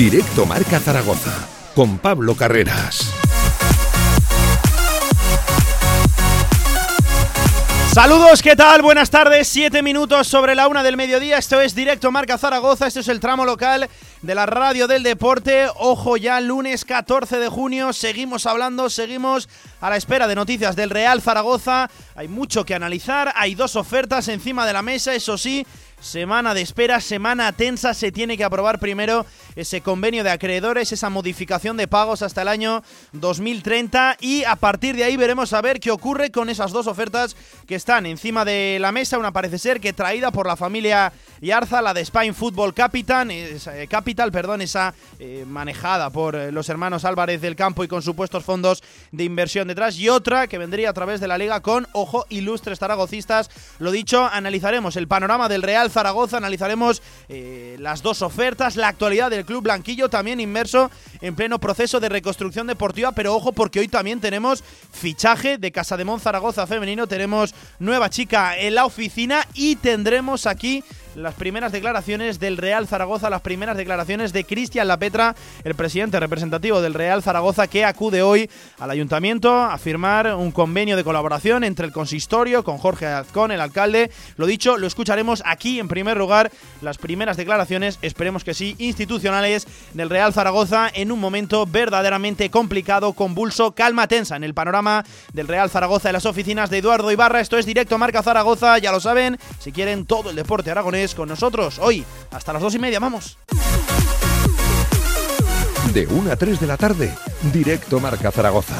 Directo Marca Zaragoza con Pablo Carreras. Saludos, ¿qué tal? Buenas tardes, siete minutos sobre la una del mediodía. Esto es Directo Marca Zaragoza. Esto es el tramo local de la radio del deporte. Ojo ya, lunes 14 de junio. Seguimos hablando, seguimos a la espera de noticias del Real Zaragoza. Hay mucho que analizar. Hay dos ofertas encima de la mesa, eso sí. Semana de espera, semana tensa, se tiene que aprobar primero ese convenio de acreedores, esa modificación de pagos hasta el año 2030 y a partir de ahí veremos a ver qué ocurre con esas dos ofertas que están encima de la mesa. Una parece ser que traída por la familia Yarza, la de Spain Football Capital, eh, Capital perdón, esa eh, manejada por eh, los hermanos Álvarez del Campo y con supuestos fondos de inversión detrás y otra que vendría a través de la liga con, ojo, ilustres zaragocistas. Lo dicho, analizaremos el panorama del Real Zaragoza, analizaremos las dos ofertas, la actualidad del club blanquillo, también inmerso en pleno proceso de reconstrucción deportiva, pero ojo porque hoy también tenemos fichaje de Casa de Zaragoza femenino, tenemos nueva chica en la oficina y tendremos aquí las primeras declaraciones del Real Zaragoza, las primeras declaraciones de Cristian Lapetra, el presidente representativo del Real Zaragoza, que acude hoy al ayuntamiento a firmar un convenio de colaboración entre el consistorio con Jorge Azcón, el alcalde. Lo dicho, lo escucharemos aquí en primer lugar, las primeras declaraciones, esperemos que sí, institucionales del Real Zaragoza en un momento verdaderamente complicado, convulso, calma tensa en el panorama del Real Zaragoza en las oficinas de Eduardo Ibarra. Esto es directo Marca Zaragoza, ya lo saben, si quieren todo el deporte aragonés con nosotros hoy hasta las dos y media. Vamos. De 1 a 3 de la tarde, directo Marca Zaragoza.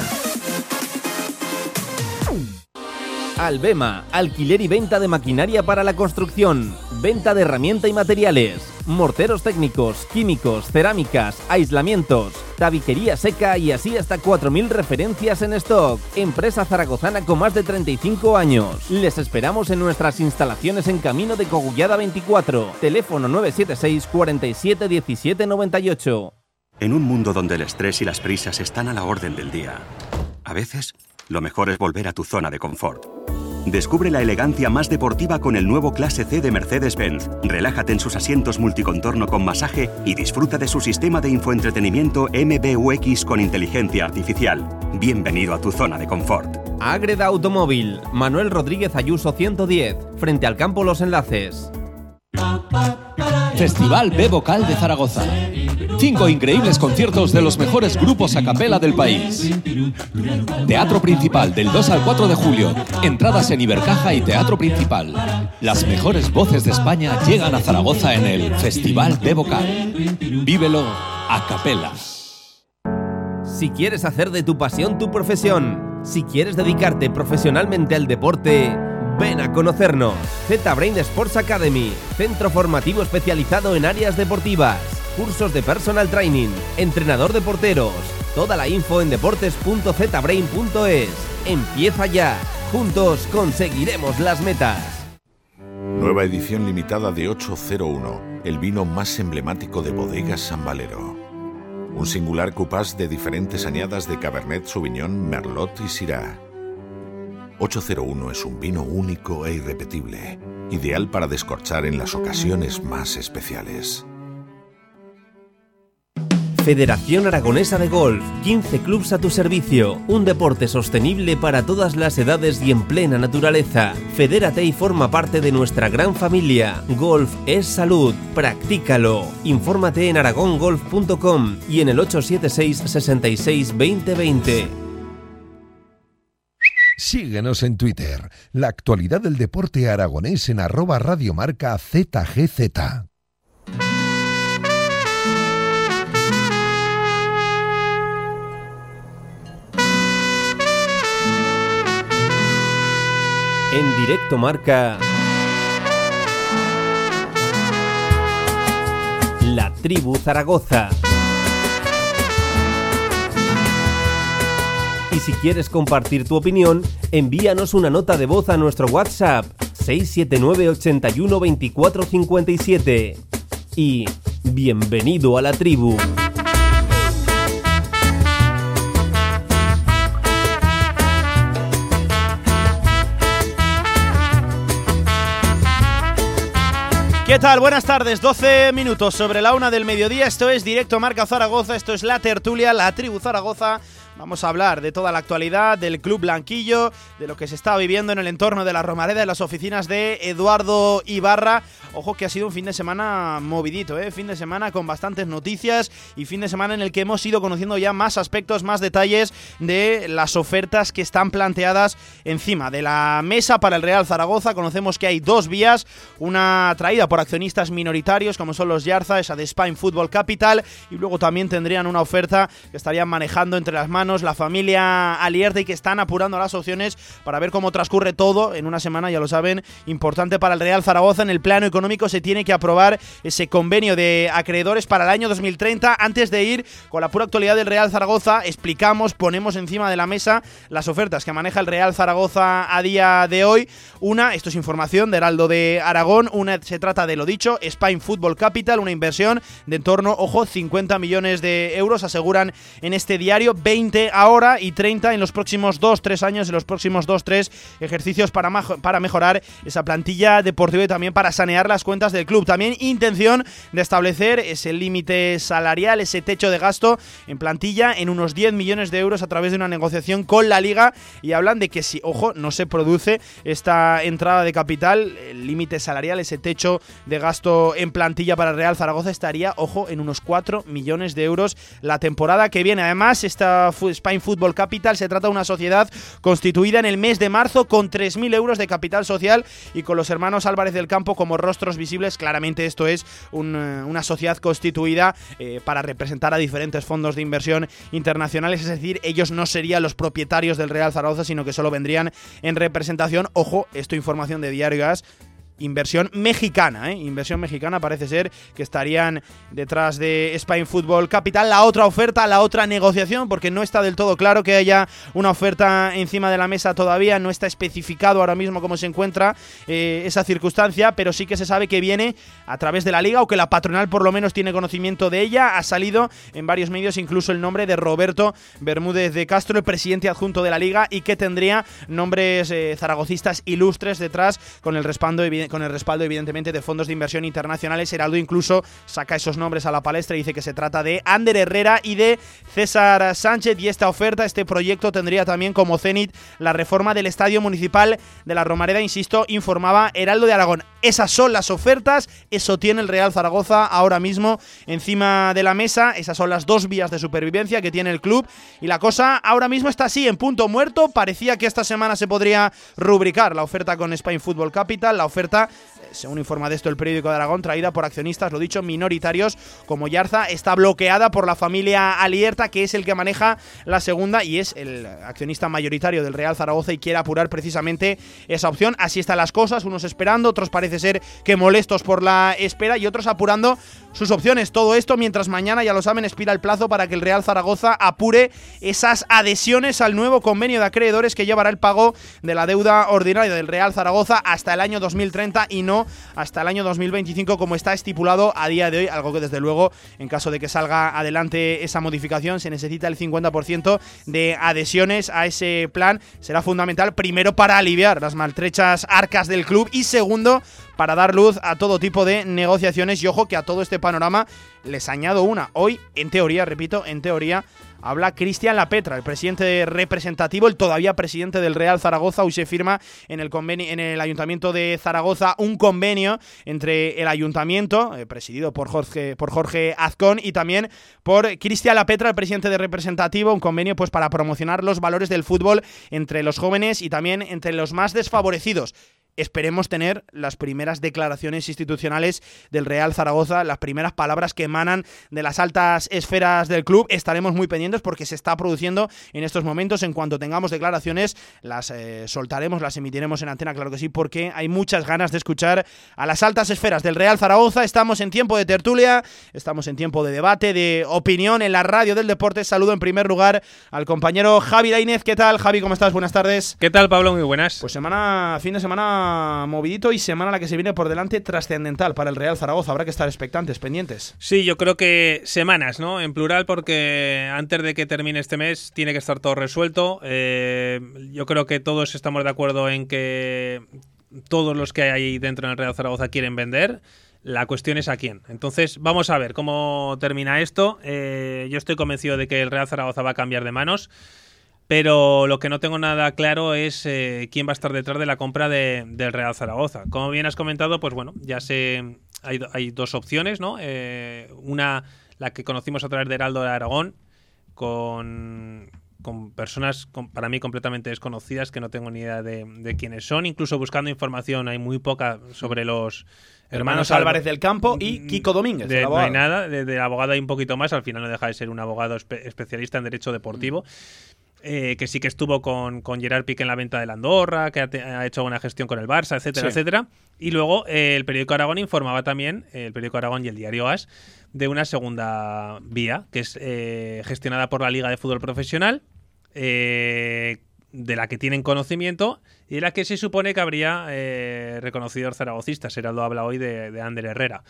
Albema, alquiler y venta de maquinaria para la construcción, venta de herramienta y materiales, morteros técnicos, químicos, cerámicas, aislamientos, tabiquería seca y así hasta 4.000 referencias en stock. Empresa zaragozana con más de 35 años. Les esperamos en nuestras instalaciones en Camino de Cogullada 24, teléfono 976 47 17 98. En un mundo donde el estrés y las prisas están a la orden del día, a veces lo mejor es volver a tu zona de confort. Descubre la elegancia más deportiva con el nuevo Clase C de Mercedes-Benz. Relájate en sus asientos multicontorno con masaje y disfruta de su sistema de infoentretenimiento MBUX con inteligencia artificial. Bienvenido a tu zona de confort. Agreda Automóvil, Manuel Rodríguez Ayuso 110, frente al campo Los Enlaces. Festival B Vocal de Zaragoza. Cinco increíbles conciertos de los mejores grupos a capela del país. Teatro Principal del 2 al 4 de julio. Entradas en Ibercaja y Teatro Principal. Las mejores voces de España llegan a Zaragoza en el Festival B Vocal. Vívelo a capela. Si quieres hacer de tu pasión tu profesión, si quieres dedicarte profesionalmente al deporte, Ven a conocernos. Z-Brain Sports Academy, centro formativo especializado en áreas deportivas, cursos de personal training, entrenador de porteros. Toda la info en deportes.zbrain.es. Empieza ya. Juntos conseguiremos las metas. Nueva edición limitada de 801, el vino más emblemático de bodegas San Valero. Un singular cupás de diferentes añadas de Cabernet Sauvignon, Merlot y Syrah 801 es un vino único e irrepetible, ideal para descorchar en las ocasiones más especiales. Federación Aragonesa de Golf, 15 clubs a tu servicio, un deporte sostenible para todas las edades y en plena naturaleza. Fedérate y forma parte de nuestra gran familia. Golf es salud, practícalo. Infórmate en aragongolf.com y en el 876 66 2020. Síguenos en Twitter. La actualidad del deporte aragonés en arroba radiomarca ZGZ. En directo marca... La tribu Zaragoza. Y si quieres compartir tu opinión, envíanos una nota de voz a nuestro WhatsApp 679 81 24 57. Y bienvenido a la tribu. ¿Qué tal? Buenas tardes, 12 minutos sobre la una del mediodía. Esto es Directo Marca Zaragoza, esto es la tertulia, la tribu Zaragoza. Vamos a hablar de toda la actualidad del Club Blanquillo, de lo que se está viviendo en el entorno de la Romareda, de las oficinas de Eduardo Ibarra. Ojo que ha sido un fin de semana movidito, ¿eh? fin de semana con bastantes noticias y fin de semana en el que hemos ido conociendo ya más aspectos, más detalles de las ofertas que están planteadas encima de la mesa para el Real Zaragoza. Conocemos que hay dos vías, una traída por accionistas minoritarios como son los Yarza, esa de Spain Football Capital, y luego también tendrían una oferta que estarían manejando entre las manos la familia Alierte y que están apurando las opciones para ver cómo transcurre todo en una semana, ya lo saben, importante para el Real Zaragoza. En el plano económico se tiene que aprobar ese convenio de acreedores para el año 2030. Antes de ir con la pura actualidad del Real Zaragoza, explicamos, ponemos encima de la mesa las ofertas que maneja el Real Zaragoza a día de hoy. Una, esto es información de Heraldo de Aragón, una se trata de lo dicho, Spain Football Capital, una inversión de en torno, ojo, 50 millones de euros, aseguran en este diario, 20 ahora y 30 en los próximos 2-3 años, en los próximos 2-3 ejercicios para, para mejorar esa plantilla deportiva y también para sanear las cuentas del club. También intención de establecer ese límite salarial, ese techo de gasto en plantilla en unos 10 millones de euros a través de una negociación con la liga y hablan de que si, ojo, no se produce esta entrada de capital, el límite salarial, ese techo de gasto en plantilla para Real Zaragoza estaría, ojo, en unos 4 millones de euros la temporada que viene. Además, esta Spain Football Capital. Se trata de una sociedad constituida en el mes de marzo con 3.000 euros de capital social y con los hermanos Álvarez del Campo como rostros visibles. Claramente esto es eh, una sociedad constituida eh, para representar a diferentes fondos de inversión internacionales. Es decir, ellos no serían los propietarios del Real Zaragoza, sino que solo vendrían en representación. Ojo, esto información de Diario Gas inversión mexicana, ¿eh? inversión mexicana parece ser que estarían detrás de Spain Football Capital. La otra oferta, la otra negociación, porque no está del todo claro que haya una oferta encima de la mesa todavía, no está especificado ahora mismo cómo se encuentra eh, esa circunstancia, pero sí que se sabe que viene a través de la liga o que la patronal por lo menos tiene conocimiento de ella. Ha salido en varios medios incluso el nombre de Roberto Bermúdez de Castro, el presidente adjunto de la liga, y que tendría nombres eh, zaragocistas ilustres detrás con el respaldo evidente con el respaldo evidentemente de fondos de inversión internacionales. Heraldo incluso saca esos nombres a la palestra y dice que se trata de Ander Herrera y de César Sánchez y esta oferta, este proyecto tendría también como cenit la reforma del Estadio Municipal de la Romareda, insisto, informaba Heraldo de Aragón. Esas son las ofertas, eso tiene el Real Zaragoza ahora mismo encima de la mesa, esas son las dos vías de supervivencia que tiene el club y la cosa ahora mismo está así en punto muerto, parecía que esta semana se podría rubricar la oferta con Spain Football Capital, la oferta Barcelona según informa de esto el periódico de Aragón, traída por accionistas, lo dicho, minoritarios como Yarza, está bloqueada por la familia Alierta, que es el que maneja la segunda y es el accionista mayoritario del Real Zaragoza y quiere apurar precisamente esa opción. Así están las cosas, unos esperando, otros parece ser que molestos por la espera y otros apurando sus opciones. Todo esto mientras mañana, ya lo saben, expira el plazo para que el Real Zaragoza apure esas adhesiones al nuevo convenio de acreedores que llevará el pago de la deuda ordinaria del Real Zaragoza hasta el año 2030 y no hasta el año 2025 como está estipulado a día de hoy, algo que desde luego en caso de que salga adelante esa modificación se necesita el 50% de adhesiones a ese plan. Será fundamental primero para aliviar las maltrechas arcas del club y segundo para dar luz a todo tipo de negociaciones y ojo que a todo este panorama les añado una. Hoy, en teoría, repito, en teoría, habla Cristian Lapetra, el presidente representativo, el todavía presidente del Real Zaragoza. Hoy se firma en el, convenio, en el Ayuntamiento de Zaragoza un convenio entre el Ayuntamiento, eh, presidido por Jorge, por Jorge Azcón, y también por Cristian Lapetra, el presidente de representativo, un convenio pues para promocionar los valores del fútbol entre los jóvenes y también entre los más desfavorecidos esperemos tener las primeras declaraciones institucionales del Real Zaragoza, las primeras palabras que emanan de las altas esferas del club. Estaremos muy pendientes porque se está produciendo en estos momentos. En cuanto tengamos declaraciones, las eh, soltaremos, las emitiremos en antena, claro que sí, porque hay muchas ganas de escuchar a las altas esferas del Real Zaragoza. Estamos en tiempo de tertulia, estamos en tiempo de debate, de opinión en la radio del deporte. Saludo en primer lugar al compañero Javi Dainez. ¿Qué tal, Javi? ¿Cómo estás? Buenas tardes. ¿Qué tal, Pablo? Muy buenas. Pues semana, fin de semana movidito y semana la que se viene por delante trascendental para el Real Zaragoza. Habrá que estar expectantes, pendientes. Sí, yo creo que semanas, ¿no? En plural, porque antes de que termine este mes tiene que estar todo resuelto. Eh, yo creo que todos estamos de acuerdo en que todos los que hay ahí dentro en el Real Zaragoza quieren vender. La cuestión es a quién. Entonces, vamos a ver cómo termina esto. Eh, yo estoy convencido de que el Real Zaragoza va a cambiar de manos, pero lo que no tengo nada claro es eh, quién va a estar detrás de la compra de- del Real Zaragoza. Como bien has comentado, pues bueno, ya sé, hay, hay dos opciones, ¿no? Eh, una, la que conocimos a través de Heraldo de Aragón, con, con personas con- para mí completamente desconocidas que no tengo ni idea de, de quiénes son. Incluso buscando información hay muy poca sobre los Hermanos Álvarez del Campo y Kiko Domínguez. de- no hay nada, de, de abogado hay un poquito más, al final no deja de ser un abogado espe- especialista en derecho deportivo. Eh, que sí que estuvo con, con Gerard Piqué en la venta de Andorra, que ha, te- ha hecho buena gestión con el Barça, etcétera, Sí. etcétera. Y luego eh, el periódico Aragón informaba también, eh, el periódico Aragón y el diario As, de una segunda vía, que es eh, gestionada por la Liga de Fútbol Profesional, eh, de la que tienen conocimiento y de la que se supone que habría eh, reconocidos zaragocistas. Heraldo habla hoy de, de Ander Herrera.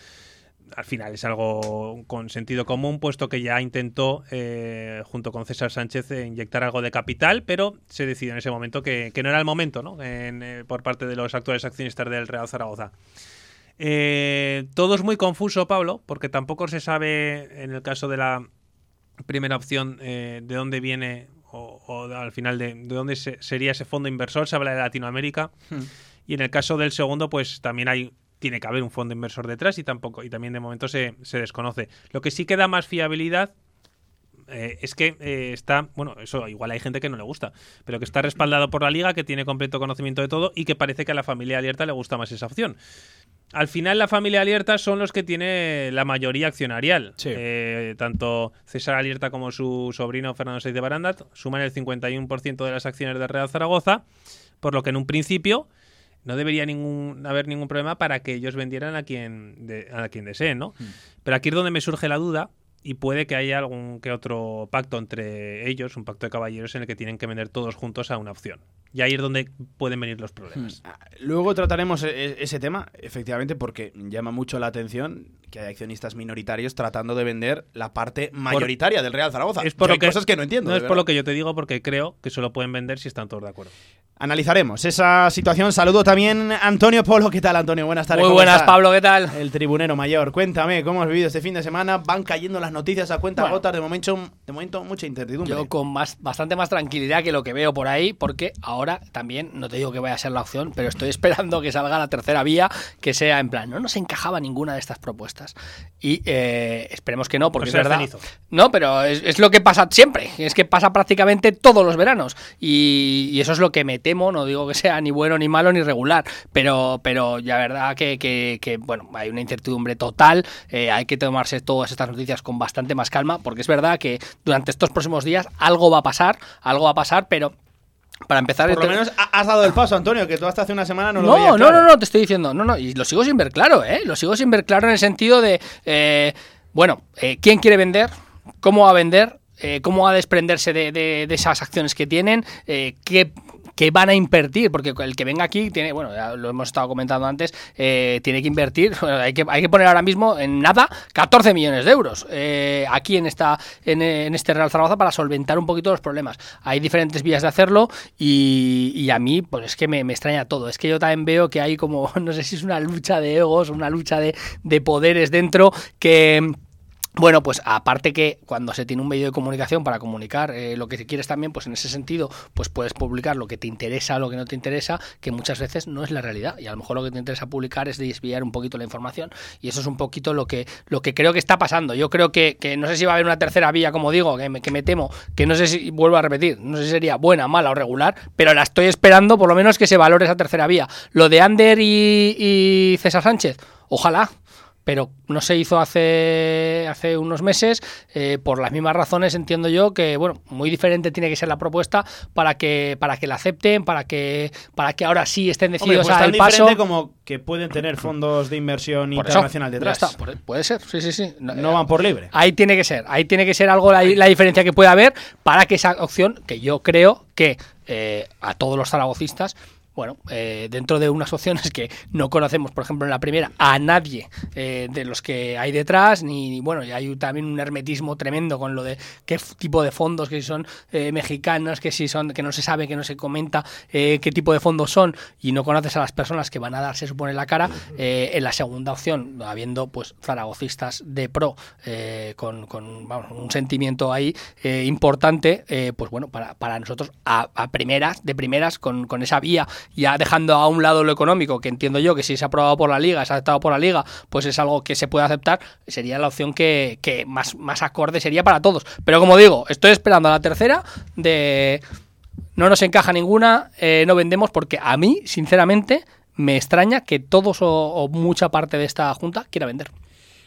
Al final es algo con sentido común, puesto que ya intentó, eh, junto con César Sánchez, eh, inyectar algo de capital, pero se decidió en ese momento que, que no era el momento ¿no? En, eh, por parte de los actuales accionistas del Real Zaragoza. Eh, todo es muy confuso, Pablo, porque tampoco se sabe, en el caso de la primera opción, de dónde viene o, o al final de, de dónde se- sería ese fondo inversor. Se habla de Latinoamérica. Hmm. Y en el caso del segundo, pues también hay tiene que haber un fondo inversor detrás y tampoco y también de momento se, se desconoce. Lo que sí que da más fiabilidad eh, es que eh, está, bueno, eso igual hay gente que no le gusta, pero que está respaldado por la liga, que tiene completo conocimiento de todo y que parece que a la familia Alierta le gusta más esa opción. Al final la familia Alierta son los que tiene la mayoría accionarial. Sí. Eh, tanto César Alierta como su sobrino Fernando Saiz de Barandat suman el 51% de las acciones de Real Zaragoza, por lo que en un principio no debería ningún, haber ningún problema para que ellos vendieran a quien, de- a quien deseen, ¿no? Pero aquí es donde me surge la duda y puede que haya algún que otro pacto entre ellos, un pacto de caballeros en el que tienen que vender todos juntos a una opción. Y ahí es donde pueden venir los problemas. Ah, Luego trataremos e- e- ese tema, efectivamente, porque llama mucho la atención que hay accionistas minoritarios tratando de vender la parte mayoritaria del Real Zaragoza. Es por Yo lo hay que, cosas que no entiendo. No es por lo que yo te digo, porque creo que solo pueden vender si están todos de acuerdo. Analizaremos esa situación. Saludo también a Antonio Polo. ¿Qué tal, Antonio? Buenas tardes. Muy ¿cómo buenas? Pablo, ¿qué tal? El tribunero mayor. Cuéntame, ¿cómo has vivido este fin de semana? Van cayendo las noticias a cuenta Bueno. gotas. De momento, de momento mucha incertidumbre. Yo con más, bastante más tranquilidad que lo que veo por ahí, porque ahora también, no te digo que vaya a ser la opción, pero estoy esperando que salga la tercera vía, que sea en plan, no nos encajaba ninguna de estas propuestas. Y eh, esperemos que no, porque O sea, es verdad. cenizo. No, pero es, es lo que pasa siempre, es que pasa prácticamente todos los veranos. Y, y eso es lo que me temo, no digo que sea ni bueno, ni malo, ni regular, pero, pero ya verdad que, que- que, bueno, hay una incertidumbre total, eh, hay que tomarse todas estas noticias con bastante más calma, porque es verdad que durante estos próximos días algo va a pasar, algo va a pasar, pero para empezar... Por lo menos ha- has dado el paso, Antonio, que tú hasta hace una semana no lo no, veías no, no, no, te estoy diciendo, no, no, y lo sigo sin ver claro, ¿eh? Lo sigo sin ver claro en el sentido de, eh, bueno, eh, ¿quién quiere vender? ¿Cómo va a vender? Eh, ¿Cómo va a desprenderse de, de- de esas acciones que tienen? Eh, ¿qué, qué van a invertir? Porque el que venga aquí tiene, bueno, ya lo hemos estado comentando antes, eh, tiene que invertir, hay, que, hay que poner ahora mismo en nada 14 millones de euros eh, aquí en, esta, en, en este Real Zaragoza para solventar un poquito los problemas. Hay diferentes vías de hacerlo y, y a mí, pues es que me, me extraña todo. Es que yo también veo que hay como, no sé si es una lucha de egos, una lucha de, de poderes dentro que... Bueno, pues aparte que cuando se tiene un medio de comunicación para comunicar eh, lo que quieres también, pues en ese sentido, pues puedes publicar lo que te interesa, lo que no te interesa, que muchas veces no es la realidad. Y a lo mejor lo que te interesa publicar es desviar un poquito la información. Y eso es un poquito lo que, lo que creo que está pasando. Yo creo que, que no sé si va a haber una tercera vía, como digo, que me, temo, que no sé si, vuelvo a repetir, no sé si sería buena, mala o regular, pero la estoy esperando por lo menos que se valore esa tercera vía. Lo de Ander y, y César Sánchez, ojalá pero no se hizo hace, hace unos meses. eh, por las mismas razones entiendo yo que, bueno, muy diferente tiene que ser la propuesta para que, para que la acepten, para que, para que ahora sí estén Hombre, decididos pues a tan paso. diferente como que pueden tener fondos de inversión Por internacional detrás. está, por- puede ser, sí, sí, sí. No van por libre. Ahí tiene que ser, ahí tiene que ser algo la, la diferencia que puede haber para que esa opción, que yo creo que eh, a todos los zaragocistas bueno, eh, dentro de unas opciones que no conocemos, por ejemplo, en la primera, a nadie eh, de los que hay detrás, ni, bueno, y hay también un hermetismo tremendo con lo de qué tipo de fondos, que si son eh, mexicanos, que si son, que no se sabe, que no se comenta qué tipo de fondos son, y no conoces a las personas que van a dar, se supone, la cara. en la segunda opción, habiendo pues zaragocistas de pro, con, con vamos, un sentimiento ahí importante, pues bueno, para, para nosotros a, a primeras, de primeras, con, con esa vía ya dejando a un lado lo económico, que entiendo yo que si se ha aprobado por la liga, se ha aceptado por la liga, pues es algo que se puede aceptar, sería la opción que, más, más acorde sería para todos. Pero como digo, estoy esperando a la tercera de no nos encaja ninguna, eh, no vendemos, porque a mí, sinceramente, me extraña que todos o mucha parte de esta junta quiera vender.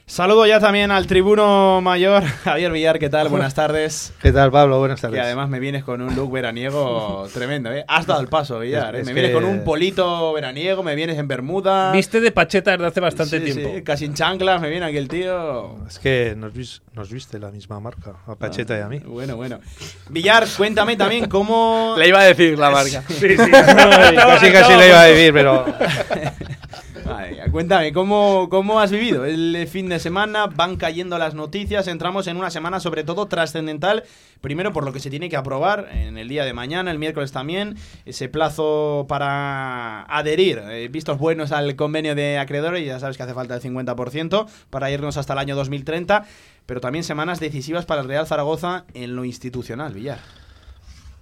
Saludo ya también al tribuno mayor, Javier Villar, ¿qué tal? Buenas tardes. ¿Qué tal, Pablo? Buenas tardes. Y además me vienes con un look veraniego tremendo, ¿eh? Has dado el paso, Villar, ¿eh? Me vienes con un polito veraniego, me vienes en bermuda. Viste de pacheta desde hace bastante tiempo. Sí, casi en chanclas me viene aquí el tío. Es que nos, nos viste la misma marca, a Pacheta y a mí. Bueno, bueno. Villar, cuéntame también cómo... Le iba a decir la marca. sí, sí. casi, casi le iba a decir, pero... cuéntame, ¿cómo, ¿cómo has vivido el fin de semana? Van cayendo las noticias, entramos en una semana sobre todo trascendental, primero por lo que se tiene que aprobar en el día de mañana, el miércoles también, ese plazo para adherir, eh, vistos buenos al convenio de acreedores, ya sabes que hace falta el 50% para irnos hasta el año 2030, pero también semanas decisivas para el Real Zaragoza en lo institucional, Villar.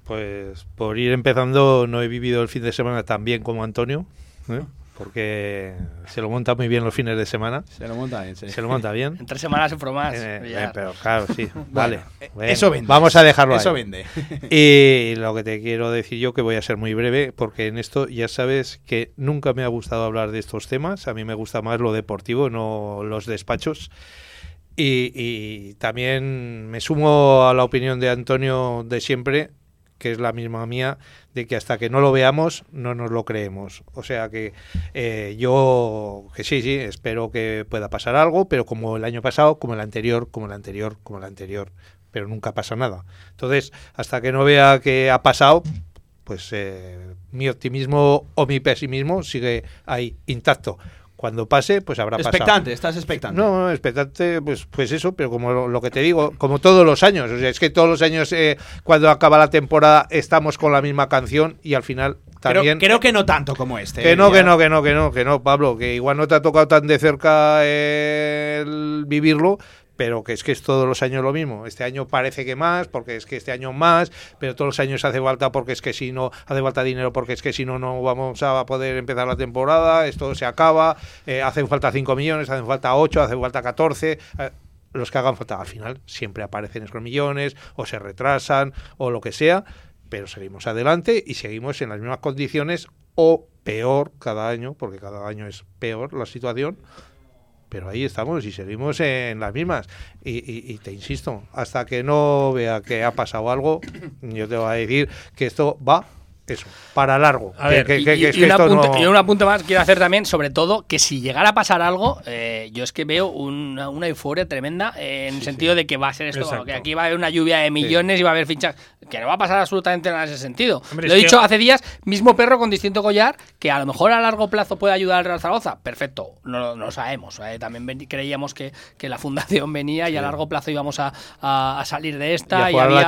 Pues por ir empezando, no he vivido el fin de semana tan bien como Antonio. ¿eh? Porque se lo monta muy bien los fines de semana. Se lo monta bien, sí. Se lo monta bien. En tres semanas se más. Eh, eh, pero claro, sí. vale. eso vende. Vamos a dejarlo Eso vende. Y lo que te quiero decir yo, que voy a ser muy breve, porque en esto ya sabes que nunca me ha gustado hablar de estos temas. A mí me gusta más lo deportivo, no los despachos. Y, y también me sumo a la opinión de Antonio de siempre, que es la misma mía, de que hasta que no lo veamos no nos lo creemos. O sea que eh, yo, que sí, sí, espero que pueda pasar algo, pero como el año pasado, como el anterior, como el anterior, como el anterior, pero nunca pasa nada. Entonces, hasta que no vea que ha pasado, pues eh, mi optimismo o mi pesimismo sigue ahí intacto cuando pase, pues habrá pasado. Expectante, estás expectante. No, expectante, pues, pues eso, pero como lo, que te digo, como todos los años, o sea, es que todos los años eh, cuando acaba la temporada estamos con la misma canción y al final también... Creo, que no tanto como este. Que no, que no, que no, que no, que no, Pablo, que igual no te ha tocado tan de cerca el vivirlo, pero que es que es todos los años lo mismo. Este año parece que más, porque es que este año más, pero todos los años hace falta porque es que si no hace falta dinero, porque es que si no no vamos a poder empezar la temporada, esto se acaba, eh, hacen falta 5 millones, hacen falta 8, hacen falta 14. Eh, los que hagan falta al final siempre aparecen esos millones o se retrasan o lo que sea, pero seguimos adelante y seguimos en las mismas condiciones o peor cada año, porque cada año es peor la situación, pero ahí estamos y seguimos en las mismas. Y, te insisto, hasta que no vea que ha pasado algo, yo te voy a decir que esto va eso, para largo. y, un apunte más quiero hacer también, sobre todo, que si llegara a pasar algo, eh, yo es que veo una, euforia tremenda en el sentido de que va a ser esto, que aquí va a haber una lluvia de millones y va a haber fichas, que no va a pasar absolutamente nada en ese sentido. lo he dicho hace días, mismo perro con distinto collar, que a lo mejor a largo plazo puede ayudar al Real Zaragoza. Perfecto, no, lo sabemos. Eh. También creíamos que, la fundación venía y a largo plazo íbamos a, salir de esta y, había,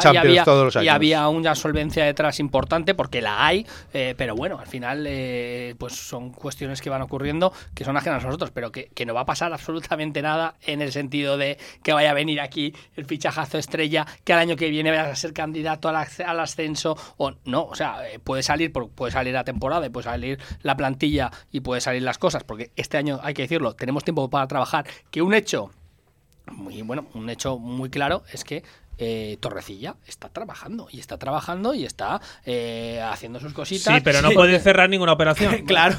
y había una solvencia detrás importante porque la hay, eh, pero bueno, al final eh, pues son cuestiones que van ocurriendo que son ajenas a nosotros, pero que, no va a pasar absolutamente nada en el sentido de que vaya a venir aquí el fichajazo estrella, que al año que viene vayas a ser candidato al, ascenso o no, o sea, eh, puede salir puede salir la temporada, puede salir la plantilla y puede salir las cosas, porque este año hay que decirlo, tenemos tiempo para trabajar, que un hecho muy bueno, un hecho muy claro es que eh, Torrecilla está trabajando y está trabajando y está eh, haciendo sus cositas. Sí, pero no puede cerrar ninguna operación. claro.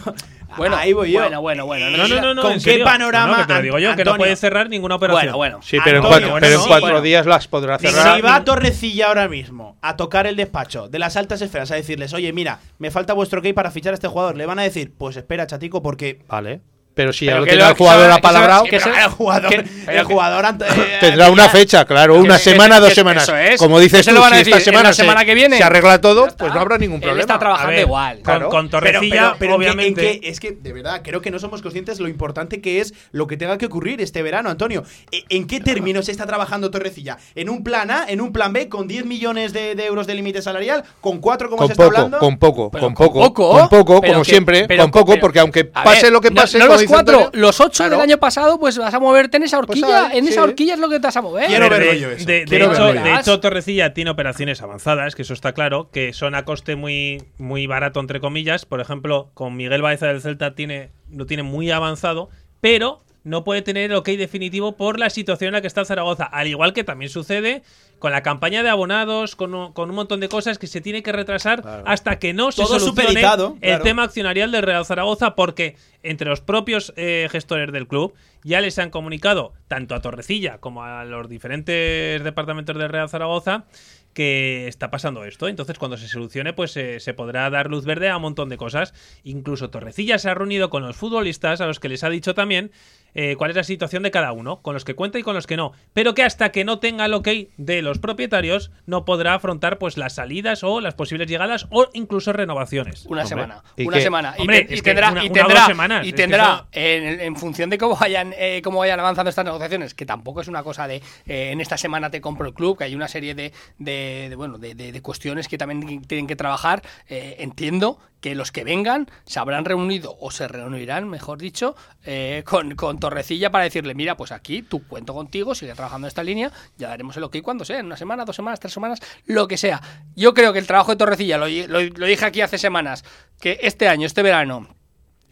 Bueno, ahí voy yo. Bueno, bueno, bueno. No, no, no, ¿Con qué panorama? que te lo digo yo, que no puede cerrar ninguna operación. Bueno, bueno. Sí, pero en cuatro, pero en cuatro días las podrá cerrar. Si va Torrecilla ahora mismo a tocar el despacho de las altas esferas a decirles, oye, mira, me falta vuestro key para fichar a este jugador, le van a decir, pues espera, chatico, porque. Vale Pero si ya Pero lo tiene el jugador apalabrado, que el jugador, que- el jugador ante- eh, tendrá una fecha, claro, una que- semana, dos semanas. eso es. Como dices ¿Qué se tú, si esta ¿En semana, se, que viene? se arregla todo, pues está. no habrá ningún Él problema. está trabajando ver, igual. Con, Claro. con Pero, Torrecilla, pero, pero obviamente. en es que, de verdad, creo que no somos conscientes lo importante que es lo que tenga que ocurrir este verano, Antonio. ¿E- ¿En qué términos está trabajando Torrecilla? ¿En un plan A, en un plan B, con 10 millones de, de euros de límite salarial? ¿Con 4 como Con se está poco, hablando? con poco, con poco, poco, con poco, como siempre, con poco, porque aunque pase lo que pase, los cuatro, Antonio, los ocho claro. del año pasado, pues vas a moverte en esa Pues horquilla. ahí, en esa horquilla es lo que te vas a mover. Quiero verlo de, yo eso. hecho, de hecho, Torrecilla tiene operaciones avanzadas, que eso está claro, que son a coste muy, muy barato, entre comillas. Por ejemplo, con Miguel Baeza del Celta tiene, lo tiene muy avanzado, pero no puede tener el ok definitivo por la situación en la que está Zaragoza. Al igual que también sucede con la campaña de abonados, con, un- con un montón de cosas que se tiene que retrasar hasta que no se solucione el tema accionarial del Real Zaragoza, porque entre los propios eh, gestores del club ya les han comunicado tanto a Torrecilla como a los diferentes departamentos del Real Zaragoza que está pasando esto. Entonces, cuando se solucione, pues eh, se podrá dar luz verde a un montón de cosas. Incluso Torrecilla se ha reunido con los futbolistas, a los que les ha dicho también eh, cuál es la situación de cada uno, con los que cuenta y con los que no. Pero que hasta que no tenga el ok de los propietarios, no podrá afrontar pues las salidas o las posibles llegadas o incluso renovaciones. Una Hombre, semana. ¿y Una semana. Y, Hombre, tendrá, una- y tendrá, dos semanas, y es que tendrá eso- en, en función de cómo vayan, eh, cómo vayan avanzando estas negociaciones, que tampoco es una cosa de eh, en esta semana te compro el club, que hay una serie de, de- de, bueno, de, cuestiones que también tienen que trabajar. Eh, entiendo que los que vengan se habrán reunido o se reunirán, mejor dicho, eh, con, con Torrecilla para decirle, mira, pues aquí tú cuento contigo, sigue trabajando en esta línea, ya daremos el ok cuando sea, en una semana, dos semanas, tres semanas, lo que sea. Yo creo que el trabajo de Torrecilla, lo dije aquí hace semanas, que este año, este verano,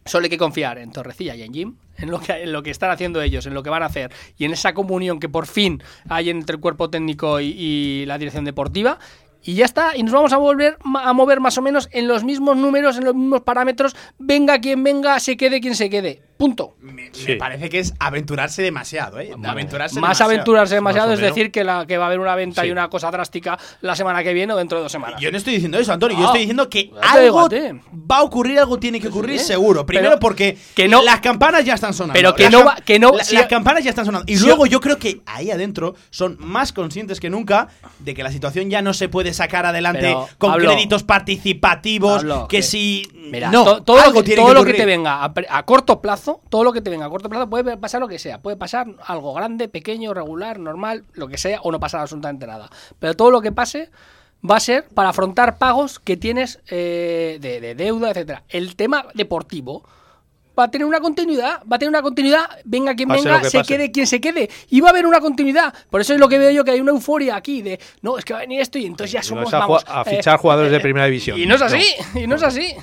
solo hay que confiar en Torrecilla y en Jim, en lo, que, en lo que están haciendo ellos, en lo que van a hacer y en esa comunión que por fin hay entre el cuerpo técnico y, la dirección deportiva. Y ya está, y nos vamos a volver a mover más o menos en los mismos números, en los mismos parámetros, venga quien venga, se quede quien se quede. Punto. Me, parece que es aventurarse demasiado, ¿eh? Aventurarse Más demasiado. aventurarse demasiado Más es decir que, la, que va a haber una venta Sí. y una cosa drástica la semana que viene o dentro de dos semanas. Yo no estoy diciendo eso, Antonio. Yo No. estoy diciendo que algo va a ocurrir, algo tiene que ocurrir sí. seguro. Primero Pero porque que no- las campanas ya están sonando. Pero que Las no va- que no- la- si- las campanas ya están sonando. Y si- luego yo creo que ahí adentro son más conscientes que nunca de que la situación ya no se puede sacar adelante Pero, con Pablo, créditos participativos. Pablo, que, que- si. Mira, no, to- todo, algo lo que, tiene todo que lo que ocurrir. te venga a, pre- a corto plazo, todo lo que te venga a corto plazo puede pasar lo que sea. Puede pasar algo grande, pequeño, regular, normal, lo que sea, o no pasar absolutamente nada. Pero todo lo que pase va a ser para afrontar pagos que tienes eh, de, de deuda, etcétera. El tema deportivo va a tener una continuidad, va a tener una continuidad, venga quien Pase venga, que se pase. quede quien se quede, y va a haber una continuidad. Por eso es lo que veo yo, que hay una euforia aquí de, no, es que va a venir esto y entonces ya somos, a, vamos, a eh, fichar jugadores de primera división. Y no es así, y no es así.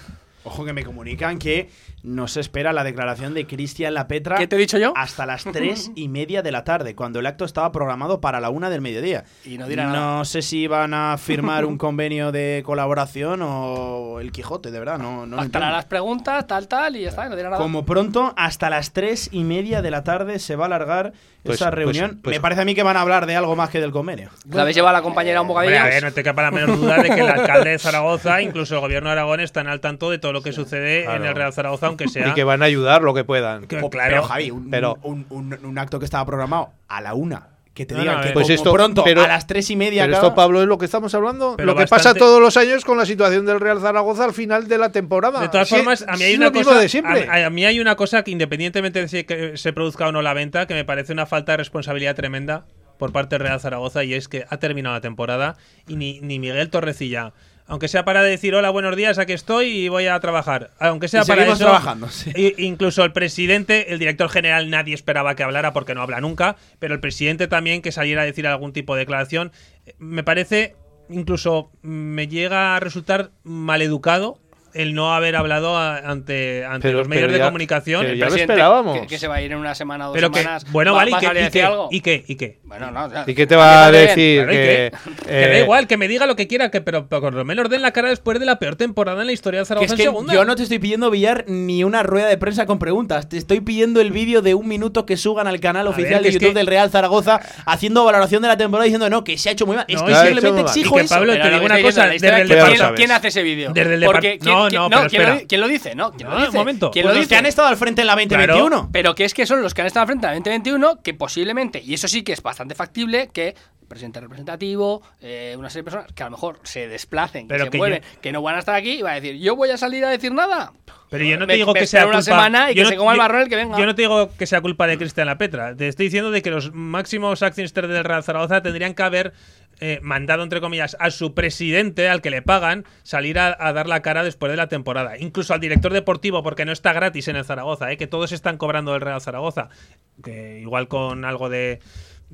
Ojo que me comunican que no se espera la declaración de Cristian La Petra ¿Qué te he dicho yo? hasta las tres y media de la tarde, cuando el acto estaba programado para la una del mediodía. Y no dirá no nada. sé si van a firmar un convenio de colaboración o el Quijote, de verdad, no, Hasta las preguntas, tal, tal, y ya está, no dirá nada. Como pronto, hasta las tres y media de la tarde se va a alargar Pues- esa pues- reunión. pues- Me parece a mí que van a hablar de algo más que del convenio. ¿La habéis llevado a la compañera un bocadillo? Hombre, a ver, no te quepa la menor duda de que el alcalde de Zaragoza, incluso el gobierno de Aragón, están al tanto de todo lo que sucede en el Real Zaragoza, aunque sea. Y que van a ayudar lo que puedan. que- claro. Pero, Javi, un, Pero- un, un- un acto que estaba programado a la una. Que te No, digan no, que. Pues como esto- pronto pero- a las tres y media Pero acaba- esto, Pablo, es lo que estamos hablando. Pero lo que bastante- pasa todos los años con la situación del Real Zaragoza al final de la temporada. De todas Sí, formas, a mí hay una cosa. de siempre. A, a mí hay una cosa que independientemente de si que se produzca o no la venta, que me parece una falta de responsabilidad tremenda por parte del Real Zaragoza y es que ha terminado la temporada y ni, ni Miguel Torrecilla. Aunque sea para decir hola, buenos días, aquí estoy y voy a trabajar. Aunque sea Y para eso. trabajando, sí. incluso el presidente, el director general, nadie esperaba que hablara porque no habla nunca. Pero el presidente también que saliera a decir algún tipo de declaración. eh, Me parece, incluso me llega a resultar maleducado el no haber hablado a- ante, ante Pero- los medios pero de comunicación. El ya lo esperábamos. Que, que se va a ir en una semana o dos pero que, semanas. bueno, ¿va- vale, va ¿y a y qué? algo? ¿Y qué? ¿Y qué? Bueno, no, ya- ¿Y qué te va a decir? Claro, ¿y que? Que da eh, igual, que me diga lo que quiera, que, pero, por lo menos den la cara después de la peor temporada en la historia de Que Zaragoza es que en segunda. yo no te estoy pidiendo, Villar, ni una rueda de prensa con preguntas. Te estoy pidiendo el vídeo de un minuto que suban al canal A oficial ver, de que YouTube que- del Real Zaragoza haciendo valoración de la temporada diciendo no, que se ha hecho muy mal. es que simplemente exijo que eso. Pablo, te digo que una cosa, ¿quién- departamento- ¿quién, quién hace ese vídeo? Desde el Porque depart- ¿quién, No, ¿quién- no, pero ¿quién, lo, espera. quién lo dice? No, ¿quién No, lo dice? un momento. ¿Quién Pues lo dice? que han estado al frente en la 2021. Pero que es que son los que han estado al frente en la 2021 que posiblemente, y eso sí que es bastante factible, que presidente representativo, eh, una serie de personas que a lo mejor se desplacen, que Pero se que mueven, yo- que no van a estar aquí y va a decir, yo voy a salir a decir nada. Pero yo no Me- te digo me que sea espero culpa. una semana y yo que no- se coma el yo- marrón el que venga. Yo no te digo que sea culpa de Cristian La Petra. Te estoy diciendo de que los máximos accionistas del Real Zaragoza tendrían que haber eh, mandado, entre comillas, a su presidente, al que le pagan, salir a, dar la cara después de la temporada. Incluso al director deportivo, porque no está gratis en el Zaragoza, eh, que todos están cobrando del Real Zaragoza. Igual con algo de.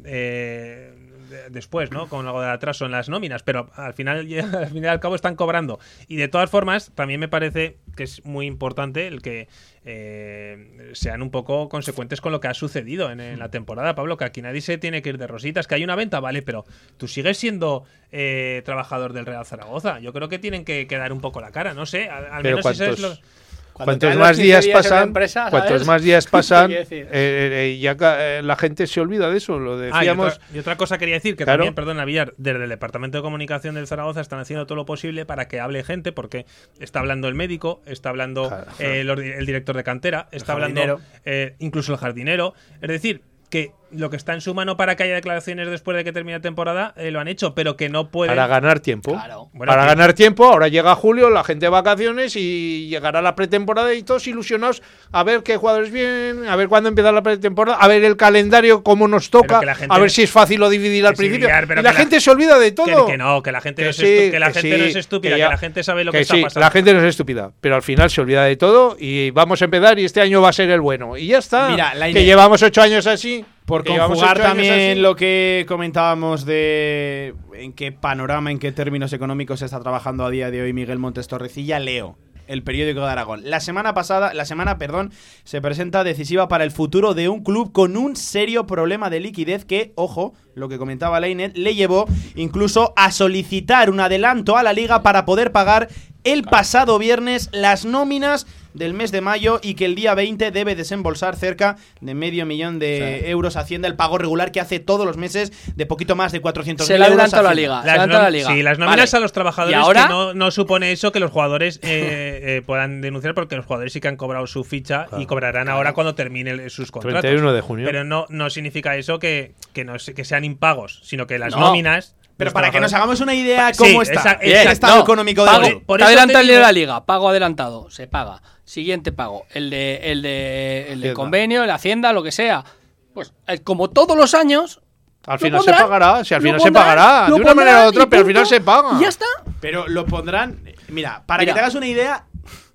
eh, después, ¿no? Con algo de atraso en las nóminas, pero al final, al final y al cabo están cobrando. Y de todas formas, también me parece que es muy importante el que eh, sean un poco consecuentes con lo que ha sucedido en, en la temporada, Pablo, que aquí nadie se tiene que ir de rositas, que hay una venta, vale, pero tú sigues siendo eh, trabajador del Real Zaragoza. Yo creo que tienen que, que dar un poco la cara, no sé, al, menos eso es ¿cuántos? lo... Cuantos más 15 días pasan, cuantos más días pasan, ¿Qué eh, eh, ya eh, la gente se olvida de eso. Lo Ah, y decíamos. otra, y otra cosa quería decir, que Claro. también, perdona, Villar, desde el Departamento de Comunicación del Zaragoza están haciendo todo lo posible para que hable gente, porque está hablando el médico, está hablando Claro. eh, el, el director de cantera, está hablando jardinero. eh, incluso el jardinero. Es decir, que lo que está en su mano para que haya declaraciones después de que termine la temporada eh, lo han hecho, pero que no pueden. Para ganar tiempo. Claro. Bueno, para que- ganar tiempo, ahora llega julio, la gente de vacaciones y llegará la pretemporada y todos ilusionados a ver qué jugadores vienen, a ver cuándo empieza la pretemporada, a ver el calendario, cómo nos toca, que a ver si es fácil o dividir al que sí, principio. Pero y la que la- gente se olvida de Que, todo. que no, que la gente, no, es sí, que la que gente no es estúpida, que, ya- la gente sabe lo que, que está sí, pasando. la gente no es estúpida, pero al final se olvida de todo y vamos a empezar y este año va a ser el bueno. Y ya está. Mira, que llevamos ocho años así. Por conjugar también lo que comentábamos de en qué panorama, en qué términos económicos está trabajando a día de hoy Miguel Montes Torrecilla, leo el periódico de Aragón. La semana pasada, la semana, perdón, se presenta decisiva para el futuro de un club con un serio problema de liquidez que, ojo, lo que comentaba Leinet, le llevó incluso a solicitar un adelanto a la liga para poder pagar el pasado viernes las nóminas del mes de mayo y que el día 20 debe desembolsar cerca de medio millón de euros Hacienda el pago regular que hace todos los meses de poquito más de 400 Se le adelantó a la liga. Se Las la liga. Sí, las nóminas Vale. a los trabajadores Y ahora- que no, no supone eso que los jugadores eh, eh, puedan denunciar porque los jugadores sí que han cobrado su ficha y cobrarán ahora cuando terminen sus contratos. 31 de junio. Pero no, no significa eso que, que, no, se- que sean impagos, sino que las No. nóminas. Pero para que nos hagamos una idea Sí, cómo está esa- el estado no, económico de pago, por te adelanta el de la liga, pago adelantado, se paga. Siguiente pago, el de el de el de Hacienda. convenio, el de hacienda, lo que sea. Pues eh, como todos los años Al final pondrán, se pagará, si al final se pagará, de una manera u otra, pero al final se paga. Y ya está. Pero lo pondrán. Mira, para Mira. que te hagas una idea,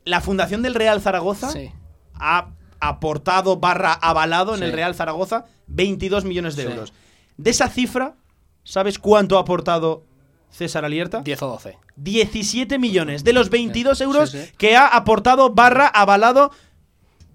la fundación del Real Zaragoza Sí. ha aportado barra avalado en Sí. el Real Zaragoza 22 millones de Sí. euros. De esa cifra, ¿sabes cuánto ha aportado César Alierta? 10 o 12. 17 millones de los 22 euros Sí, sí. que ha aportado barra avalado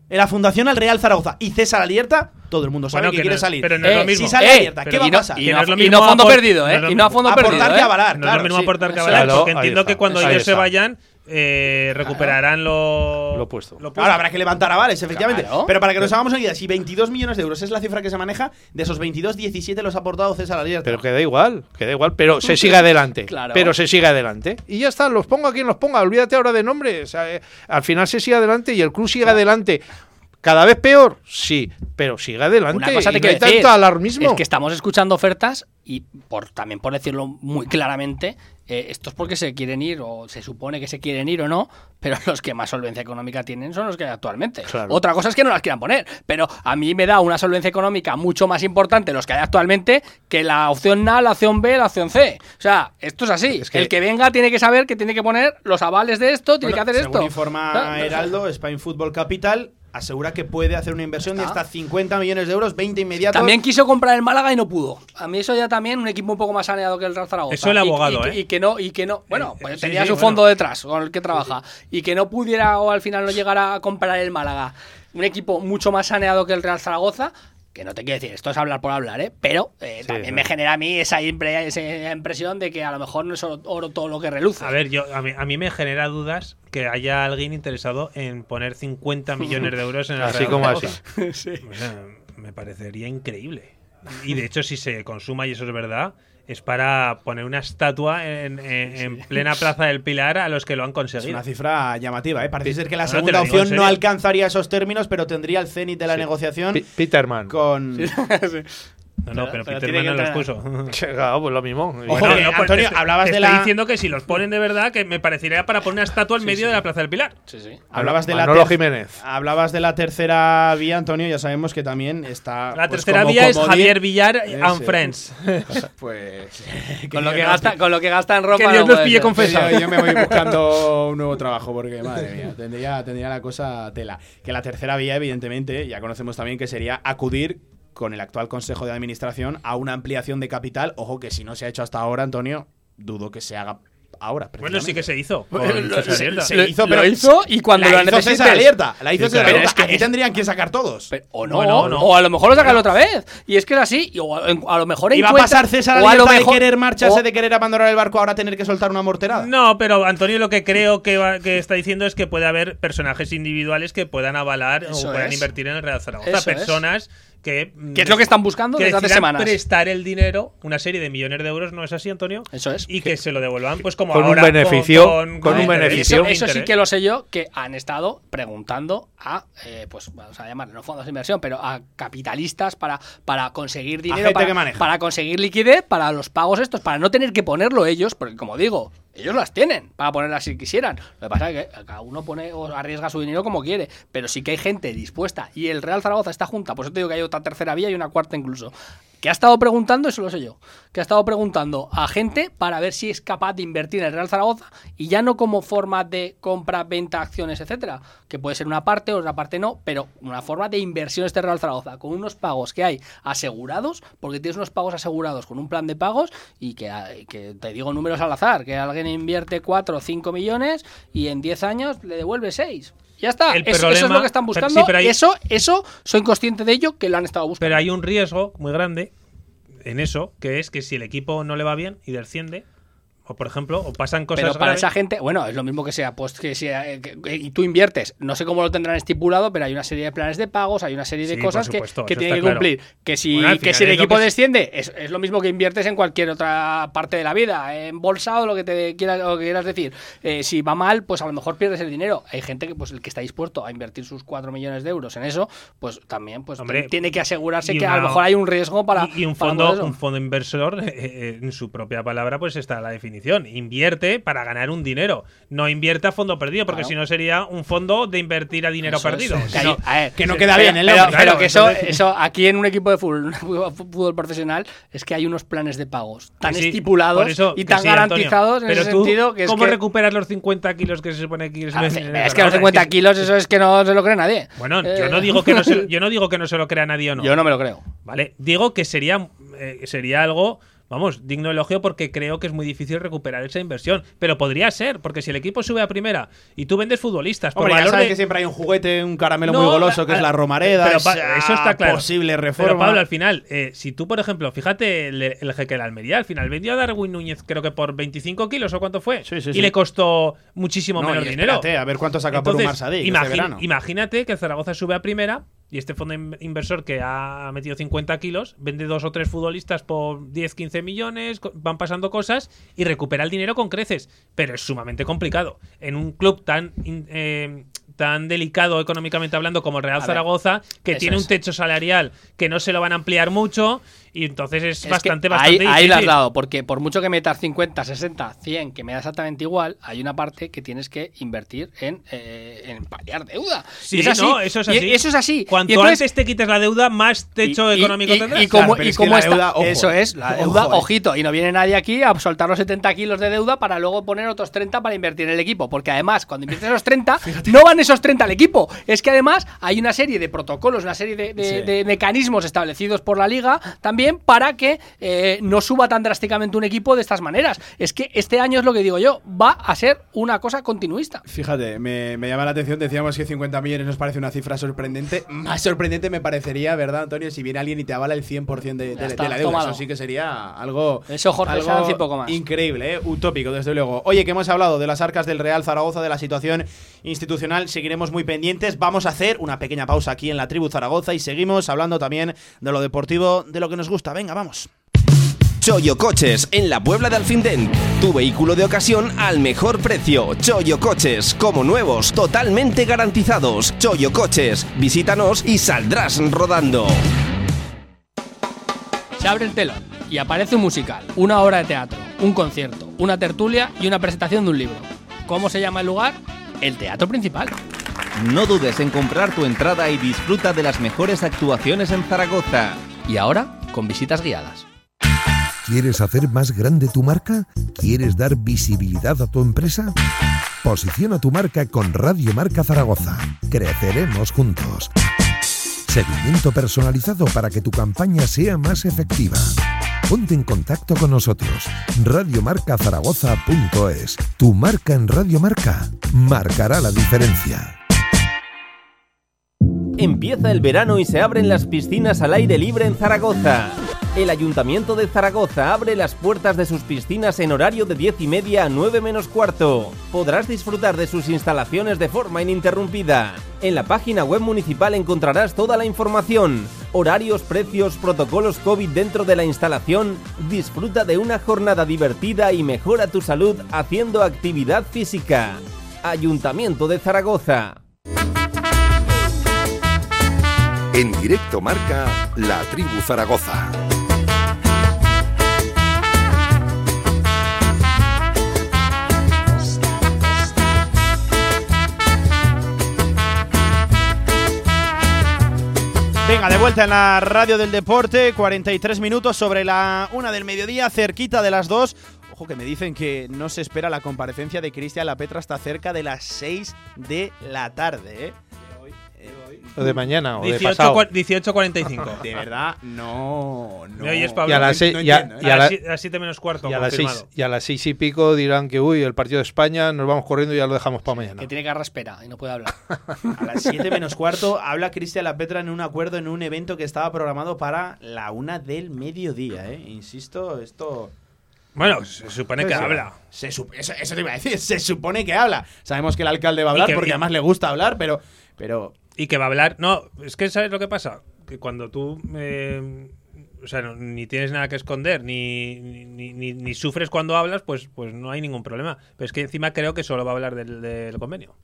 en la fundación al Real Zaragoza. Y César Alierta, todo el mundo sabe Bueno, que, que quiere no- salir. pero no es lo Eh, mismo. Si sale Eh, Alierta, ¿qué va a y no- pasar? y no no, es lo y no fondo apor- perdido, ¿eh? y no a fondo Aportar perdido. que ¿eh? avalar, No claro, es lo mismo sí. aportar que avalar, porque entiendo está. que cuando ellos se vayan eh, recuperarán lo, Lo puesto. Ahora habrá que levantar avales, efectivamente. Claro. Pero para que nos hagamos una idea, si 22 millones de euros es la cifra que se maneja, de esos 22, 17 los ha aportado César Alierta. Pero que da igual, que da igual, pero se sigue adelante. Claro. Pero se sigue adelante. Y ya está, los pongo a quien los ponga, olvídate ahora de nombres. O sea, eh, al final se sigue adelante y el club sigue adelante. ¿Cada vez peor? Sí, pero sigue adelante. Una cosa y te no quiero hay decir. tanto alarmismo. Es que estamos escuchando ofertas y por también por decirlo muy claramente, eh, esto es porque se quieren ir o se supone que se quieren ir o no, pero los que más solvencia económica tienen son los que hay actualmente. Claro. Otra cosa es que no las quieran poner, pero a mí me da una solvencia económica mucho más importante los que hay actualmente que la opción A, la opción B, la opción C. O sea, esto es así. Es que- El que venga tiene que saber que tiene que poner los avales de esto, tiene Bueno, que hacer según esto. informa Ah, Heraldo, Spain Football Capital asegura que puede hacer una inversión de hasta 50 millones de euros, 20 inmediatos. También quiso comprar el Málaga y no pudo. A mí eso ya también un equipo un poco más saneado que el Real Zaragoza. Eso el Y- abogado, y, que- ¿eh? y que no y que no, bueno, Eh, pues sí, tenía sí, su bueno. fondo detrás con el que trabaja y que no pudiera o al final no llegara a comprar el Málaga. Un equipo mucho más saneado que el Real Zaragoza. Que no te quiero decir, esto es hablar por hablar, ¿eh? Pero eh, Sí, también sí. me genera a mí esa, impre- esa impresión de que a lo mejor no es oro, oro todo lo que reluce. A ver, yo a mí, a mí me genera dudas que haya alguien interesado en poner 50 millones de euros en el Así como así. O sea, me parecería increíble. Y de hecho, si se consuma y eso es verdad, es para poner una estatua en, en- en plena Plaza del Pilar a los que lo han Es conseguido. una cifra llamativa, ¿eh? Parece ser que la segunda opción no alcanzaría esos términos, pero tendría el cenit de la negociación Peterman. con... No, no, pero, Pero Peter tiene Mann que no los puso. Claro, pues lo mismo. Ojo, Bueno, que, no, pues Antonio, te- hablabas te de estoy la... diciendo que si los ponen de verdad, que me parecería para poner una estatua en medio de la Plaza del Pilar. Sí, sí. Hablabas de la Manolo Jiménez. Hablabas de la tercera vía, Antonio, ya sabemos que también está... La pues, tercera como vía es comodín. Javier Villar Ese. and Friends. Pues... Con lo, que gasta, con lo que gasta en ropa. Que Dios puede pille ser. confesado. Yo, yo me voy buscando un nuevo trabajo porque, madre mía, tendría, tendría la cosa tela. Que la tercera vía, evidentemente, ya conocemos también que sería acudir con el actual Consejo de Administración a una ampliación de capital. Ojo que si no se ha hecho hasta ahora, Antonio, dudo que se haga ahora. Bueno, sí que se hizo. Lo- se- Alierta. se Lo- hizo, lo pero hizo y cuando la lo hizo necesites. César Alierta, la hizo Sí, claro. Es que Aquí es- tendrían que sacar todos. Pero- o no, No, no. o a lo mejor lo sacan otra vez. Y es que es así, y o a, lo mejor ¿Y va a pasar César o a lo Alierta de mejor- querer marcharse, o- de querer abandonar el barco, ahora tener que soltar una morterada? No, pero Antonio lo que creo que, va- que está diciendo es que puede haber personajes individuales que puedan avalar Eso o puedan es. invertir en el Real Zaragoza. Eso es. Que. ¿Qué es lo que están buscando que desde hace semanas? prestar el dinero, una serie de millones de euros, ¿no es así, Antonio? Eso es. Y que se lo devuelvan, pues como Con un ahora. beneficio, con un interés, beneficio. con Eso, eso sí que lo sé yo, que han estado preguntando a, eh, pues vamos a llamarlo, no fondos de inversión, pero a capitalistas para, para conseguir dinero, para, que para conseguir liquidez, para los pagos estos, para no tener que ponerlo ellos, porque como digo, ellos las tienen para ponerlas si quisieran. Lo que pasa es que cada uno pone o arriesga su dinero como quiere, pero sí que hay gente dispuesta. Y el Real Zaragoza está junta, por eso te digo que hay otra tercera vía y una cuarta incluso. Que ha estado preguntando, eso lo sé yo, que ha estado preguntando a gente para ver si es capaz de invertir en el Real Zaragoza y ya no como forma de compra, venta, acciones, etcétera, que puede ser una parte otra parte no, pero una forma de inversión este Real Zaragoza, con unos pagos que hay asegurados, porque tienes unos pagos asegurados con un plan de pagos y que, que te digo números al azar, que alguien invierte 4 o 5 millones y en 10 años le devuelve 6. Ya está, El eso, eso es problema- lo que están pero- buscando. sí, pero hay- Eso, eso, soy consciente de ello, que lo han estado buscando. Pero hay un riesgo muy grande en eso, que es que si el equipo no le va bien y desciende, o por ejemplo, o pasan cosas Pero para graves- esa gente, bueno, es lo mismo que sea, pues que sea, eh, que- que- y tú inviertes, no sé cómo lo tendrán estipulado, pero hay una serie de planes de pagos, hay una serie de Sí, cosas que, supuesto, que tienen que claro. cumplir. Que si, Bueno, que si el equipo desciende, es, es lo mismo que inviertes en cualquier otra parte de la vida, en bolsa o lo que te quieras, o que quieras decir. Eh, si va mal, pues a lo mejor pierdes el dinero. Hay gente que, pues el que está dispuesto a invertir sus 4 millones de euros en eso, pues también pues Hombre, tiene que asegurarse que a lo mejor hay un riesgo para. y, y un fondo un fondo inversor eh, eh, en su propia palabra pues está la definición invierte para ganar un dinero no invierte a fondo perdido porque Claro. si no sería un fondo de invertir a dinero Eso perdido Que, no- hay- a ver, que no sí, queda bien el pero, que eso, entonces- eso aquí en un equipo de fútbol, fútbol profesional es que hay unos planes de pagos tan sí, estipulados eso y tan sí, Antonio. garantizados en ese tú, sentido que es ¿cómo que recuperas los 50 kilos que se supone que Ah, es, es que los Zaragoza? 50 Es que- kilos eso es que no se lo cree nadie. bueno yo Eh, no digo que no se, yo no digo que no se lo crea nadie o no Yo no me lo creo. Vale, digo que sería, eh, sería algo, vamos, digno elogio porque creo que es muy difícil recuperar esa inversión. Pero podría ser, porque si el equipo sube a primera y tú vendes futbolistas por Hombre, ya valor sabes de- que siempre hay un juguete, un caramelo No, muy goloso que a- es la Romareda. pero esa pa- eso está claro. Posible reforma. Pero Pablo, al final, eh, si tú, por ejemplo, fíjate el, el jeque de la Almería, al final vendió a Darwin Núñez, creo que por 25 kilos o cuánto fue. Sí, sí, y sí. le costó muchísimo No, menos y dinero. espérate, a ver cuánto saca por un Marsadí este verano. Imagínate que Zaragoza sube a primera y este fondo in- inversor que ha metido 50 kilos vende dos o tres futbolistas por 10, 15 millones, van pasando cosas y recupera el dinero con creces. Pero es sumamente complicado. En un club tan. eh, tan delicado económicamente hablando como el Real A ver, Zaragoza, que tiene es. un techo salarial que no se lo van a ampliar mucho y entonces es, Es que bastante, ahí, bastante ahí lo has difícil. dado, porque por mucho que metas 50, 60, 100, que me da exactamente igual, hay una parte que tienes que invertir en, eh, en paliar deuda. Sí, Y es así. no, eso es Y así. eso es así. Cuanto Y entonces- antes te quites la deuda, más techo Y- y- económico y, tendrás. Y como, Claro, y es como está, deuda, ojo, eso es, la deuda, ojo, eh. ojito, y no viene nadie aquí a soltar los 70 kilos de deuda para luego poner otros 30 para invertir en el equipo, porque además cuando inviertes esos 30, no van esos 30 al equipo, es que además hay una serie de protocolos, una serie de, de- Sí. de mecanismos establecidos por la liga también para que eh, no suba tan drásticamente un equipo de estas maneras. Es que este año es lo que digo yo, va a ser una cosa continuista. Fíjate, me, me llama la atención, decíamos que 50 millones nos parece una cifra sorprendente. Más sorprendente me parecería, ¿verdad, Antonio? Si viene alguien y te avala el 100% de, de- Ya de está, la deuda. Eso sí que sería algo. Eso, Jorge algo poco más. Increíble, ¿eh? utópico, desde luego. Oye, que hemos hablado de las arcas del Real Zaragoza, de la situación institucional, seguiremos muy pendientes. Vamos a hacer una pequeña pausa aquí en la tribu Zaragoza y seguimos hablando también de lo deportivo, de lo que nos gusta. Venga, vamos. Choyo Coches, en la Puebla de Alfindén. Tu vehículo de ocasión al mejor precio. Choyo Coches, como nuevos, totalmente garantizados. Choyo Coches, visítanos y saldrás rodando. Se abre el telón y aparece un musical, una obra de teatro, un concierto, una tertulia y una presentación de un libro. ¿Cómo se llama el lugar? El teatro principal. No dudes en comprar tu entrada y disfruta de las mejores actuaciones en Zaragoza. Y ahora, con visitas guiadas. ¿Quieres hacer más grande tu marca? ¿Quieres dar visibilidad a tu empresa? Posiciona tu marca con Radio Marca Zaragoza. Creceremos juntos. Seguimiento personalizado para que tu campaña sea más efectiva. Ponte en contacto con nosotros. Radiomarcazaragoza.es. Tu marca en Radio Marca marcará la diferencia. Empieza el verano y se abren las piscinas al aire libre en Zaragoza. El Ayuntamiento de Zaragoza abre las puertas de sus piscinas en horario de 10 y media a 9 menos cuarto. Podrás disfrutar de sus instalaciones de forma ininterrumpida. En la página web municipal encontrarás toda la información, horarios, precios, protocolos COVID dentro de la instalación. Disfruta de una jornada divertida y mejora tu salud haciendo actividad física. Ayuntamiento de Zaragoza. En directo marca La Tribu Zaragoza. Venga, de vuelta en la radio del deporte, 43 minutos sobre la una del mediodía, cerquita de las dos. Ojo que me dicen que no se espera la comparecencia de Cristian La Petra hasta cerca de las 6 de la tarde, ¿eh? O de mañana o de 18, pasado. cua- 18.45. De verdad, no. no oyes, Pablo. Y a las no seis- y a- entiendo, ¿eh? y la- 7 menos cuarto. Y a, las seis, y a las seis y pico dirán que, uy, el partido de España, nos vamos corriendo y ya lo dejamos para mañana. Que tiene que espera y no puede hablar. A las 7 menos cuarto habla Cristian La Petra en un acuerdo en un evento que estaba programado para la una del mediodía, ¿eh? Insisto, esto... Bueno, se supone que Sí, habla. Se sup- eso, eso te iba a decir, se supone que habla. Sabemos que el alcalde va a hablar que- porque y- además le gusta hablar, pero. pero Y que va a hablar. No, es que ¿sabes lo que pasa? Que cuando tú. eh, o sea, no- ni tienes nada que esconder, ni, ni, ni- ni sufres cuando hablas, pues, pues no hay ningún problema. Pero es que encima creo que solo va a hablar del, del convenio.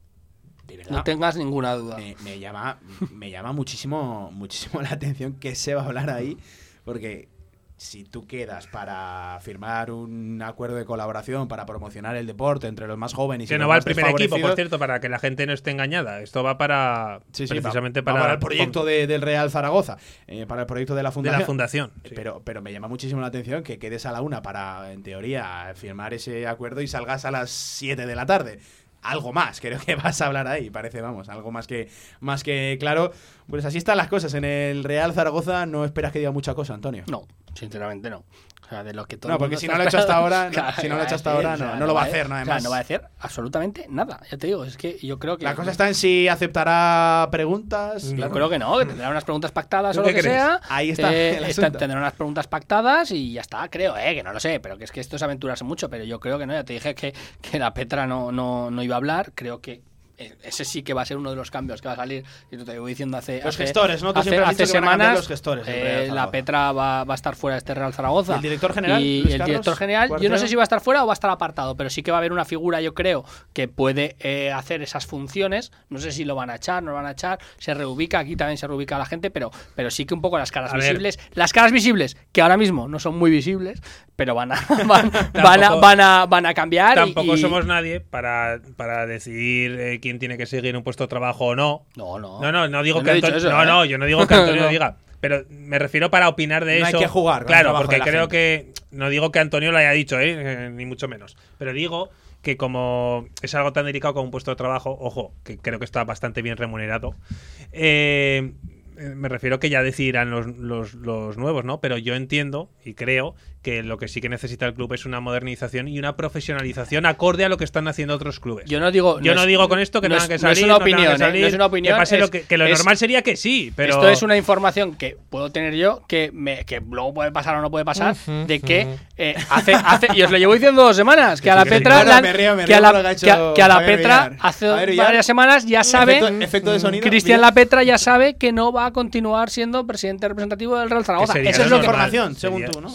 de verdad, No tengas ninguna duda. me, me llama, me llama muchísimo, muchísimo la atención que se va a hablar ahí, porque si tú quedas para firmar un acuerdo de colaboración para promocionar el deporte entre los más jóvenes y Que los no va al más primer equipo, por cierto, para que la gente no esté engañada. Esto va para. Sí, sí, precisamente va- va para, el proyecto de- del Real Zaragoza, eh, para el proyecto de la de fundación. la fundación. sí. Pero, pero me llama muchísimo la atención que quedes a la una para, en teoría, firmar ese acuerdo y salgas a las 7 de la tarde. Algo más, creo que vas a hablar ahí, parece, vamos, algo más que, más que claro. Pues así están las cosas. En el Real Zaragoza no esperas que diga mucha cosa, Antonio. No, sinceramente no. De lo que todo No, porque si no lo ha hecho hasta ahora, no, si no lo ha hecho hasta ahora, no, no lo va a hacer, sea, además. no va a hacer absolutamente nada. Ya te digo, es que yo creo que. La cosa está en si aceptará preguntas. Yo claro. creo que no, que tendrá unas preguntas pactadas ¿Tú o lo que crees? sea. Ahí está Eh, el está- tendrá unas preguntas pactadas y ya está, creo, eh, que no lo sé, pero que es que esto es aventurarse mucho, pero yo creo que no, ya te dije que, que la Petra no, no, no iba a hablar, creo que ese sí que va a ser uno de los cambios que va a salir, y te voy diciendo hace... Los hace- gestores, ¿no? Tú hace, hace semanas los gestores eh, la. Petra va, va a estar fuera de este Real Zaragoza. ¿Y el director general, Y Luis el Carlos director general, yo no sé si va a estar fuera o va a estar apartado, pero sí que va a haber una figura, yo creo, que puede eh, hacer esas funciones. No sé si lo van a echar, no lo van a echar, se reubica, aquí también se reubica la gente, pero, pero sí que un poco las caras A ver. visibles. Las caras visibles, que ahora mismo no son muy visibles, pero van a, van, van a, van a, van a cambiar. y- Tampoco y- somos nadie para, para decidir eh, quién tiene que seguir un puesto de trabajo o no. No, no. No, no, no digo Yo que no Antonio. eso, no, ¿eh? no, yo no digo que Antonio diga. Pero me refiero para opinar de No hay eso. que jugar Claro, porque de la creo gente. que. No digo que Antonio lo haya dicho, ¿eh? Eh, ni mucho menos. Pero digo que como es algo tan delicado como un puesto de trabajo, ojo, que creo que está bastante bien remunerado. eh, eh, me refiero que ya decidirán los, los, los nuevos, ¿no? Pero yo entiendo y creo que lo que sí que necesita el club es una modernización y una profesionalización acorde a lo que están haciendo otros clubes. Yo no digo. Yo no, es- digo con esto que no tengan que es- no es salir. una no opinión, que ¿eh? salir, No es una opinión. Que pase lo es- que, que lo es- normal sería que sí, pero. Esto es una información que puedo tener yo, que, me, que luego puede pasar o no puede pasar, de que eh, hace, hace, y os lo llevo diciendo dos semanas, que a la. Petra, Bueno, la- me río, me que, a río la, que ha hecho que a- la Petra hace varias semanas ya sabe, Efecto- efecto de sonido, Cristian. La Petra ya sabe que no va a continuar siendo presidente representativo del Real Zaragoza. Eso es lo que información, según tú, ¿no?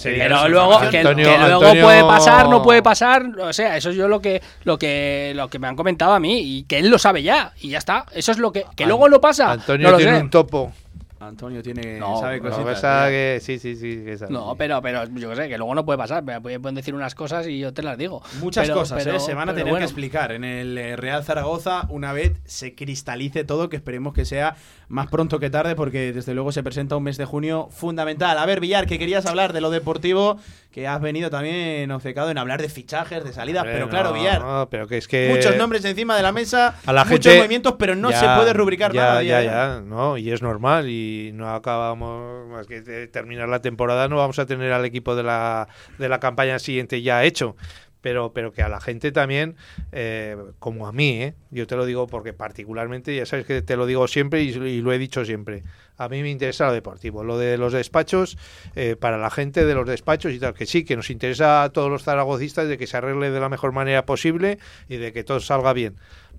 Lo luego, que, Antonio- que luego Antonio- puede pasar, no puede pasar. O sea, eso es yo lo que, lo que, lo que me han comentado a mí y que él lo sabe ya y ya está. Eso es lo que, que luego no pasa. Antonio no lo tiene sé. un topo. Antonio tiene. No, sabe cositas. que sí, sí, sí. que sabe. No, pero, pero yo qué sé, que luego no puede pasar. Pueden decir unas cosas y yo te las digo. Muchas Pero- cosas pero- ¿eh? se van a tener bueno. que explicar en el eh, Real Zaragoza una vez se cristalice todo, que esperemos que sea más pronto que tarde, porque desde luego se presenta un mes de junio fundamental. A ver, Villar, que querías hablar de lo deportivo, que has venido también obcecado en hablar de fichajes, de salidas, pero claro, no, Villar, no, pero que es que muchos nombres encima de la mesa, a la muchos gente- movimientos, pero no Ya, se puede rubricar ya, nada. Ya, Villar. ya, no, y es normal y no acabamos más que de terminar la temporada, no vamos a tener al equipo de la, de la campaña siguiente ya hecho. Pero, pero que a la gente también, eh, como a mí, ¿eh? yo te lo digo porque particularmente, ya sabes que te lo digo siempre y, lo he dicho siempre, a mí me interesa lo deportivo, lo de los despachos, eh, para la gente de los despachos y tal, que sí, que nos interesa a todos los zaragocistas de que se arregle de la mejor manera posible y de que todo salga bien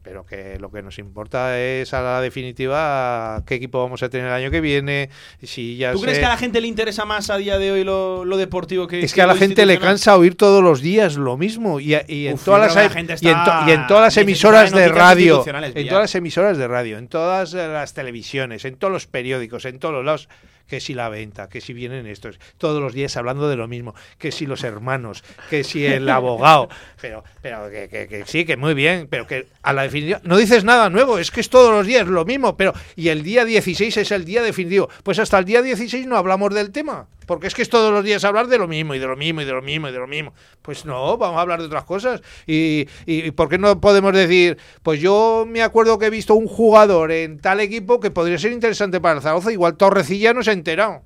pero que lo que nos importa es a la definitiva qué equipo vamos a tener el año que viene, si ya ¿Tú crees que a la gente le interesa más a día de hoy lo, lo deportivo que es que a la gente le cansa oír todos los días lo mismo y, y en Uf, todas las la gente y en, to- está y en todas las emisoras de radio, en todas las emisoras de radio, en todas las televisiones, en todos los periódicos, en todos los lados que si la venta, que si vienen estos, todos los días hablando de lo mismo, que si los hermanos, que si el abogado, pero, pero que, que- que sí, que muy bien, pero que a la definitiva no dices nada nuevo, es que es todos los días lo mismo, pero y el día 16 es el día definitivo, pues hasta el día 16 no hablamos del tema, porque es que es todos los días hablar de lo mismo y de lo mismo y de lo mismo y de lo mismo, pues no, vamos a hablar de otras cosas. Y, y, ¿por qué no podemos decir, pues yo me acuerdo que he visto un jugador en tal equipo que podría ser interesante para el Zaragoza, igual Torrecilla no se ha enterado.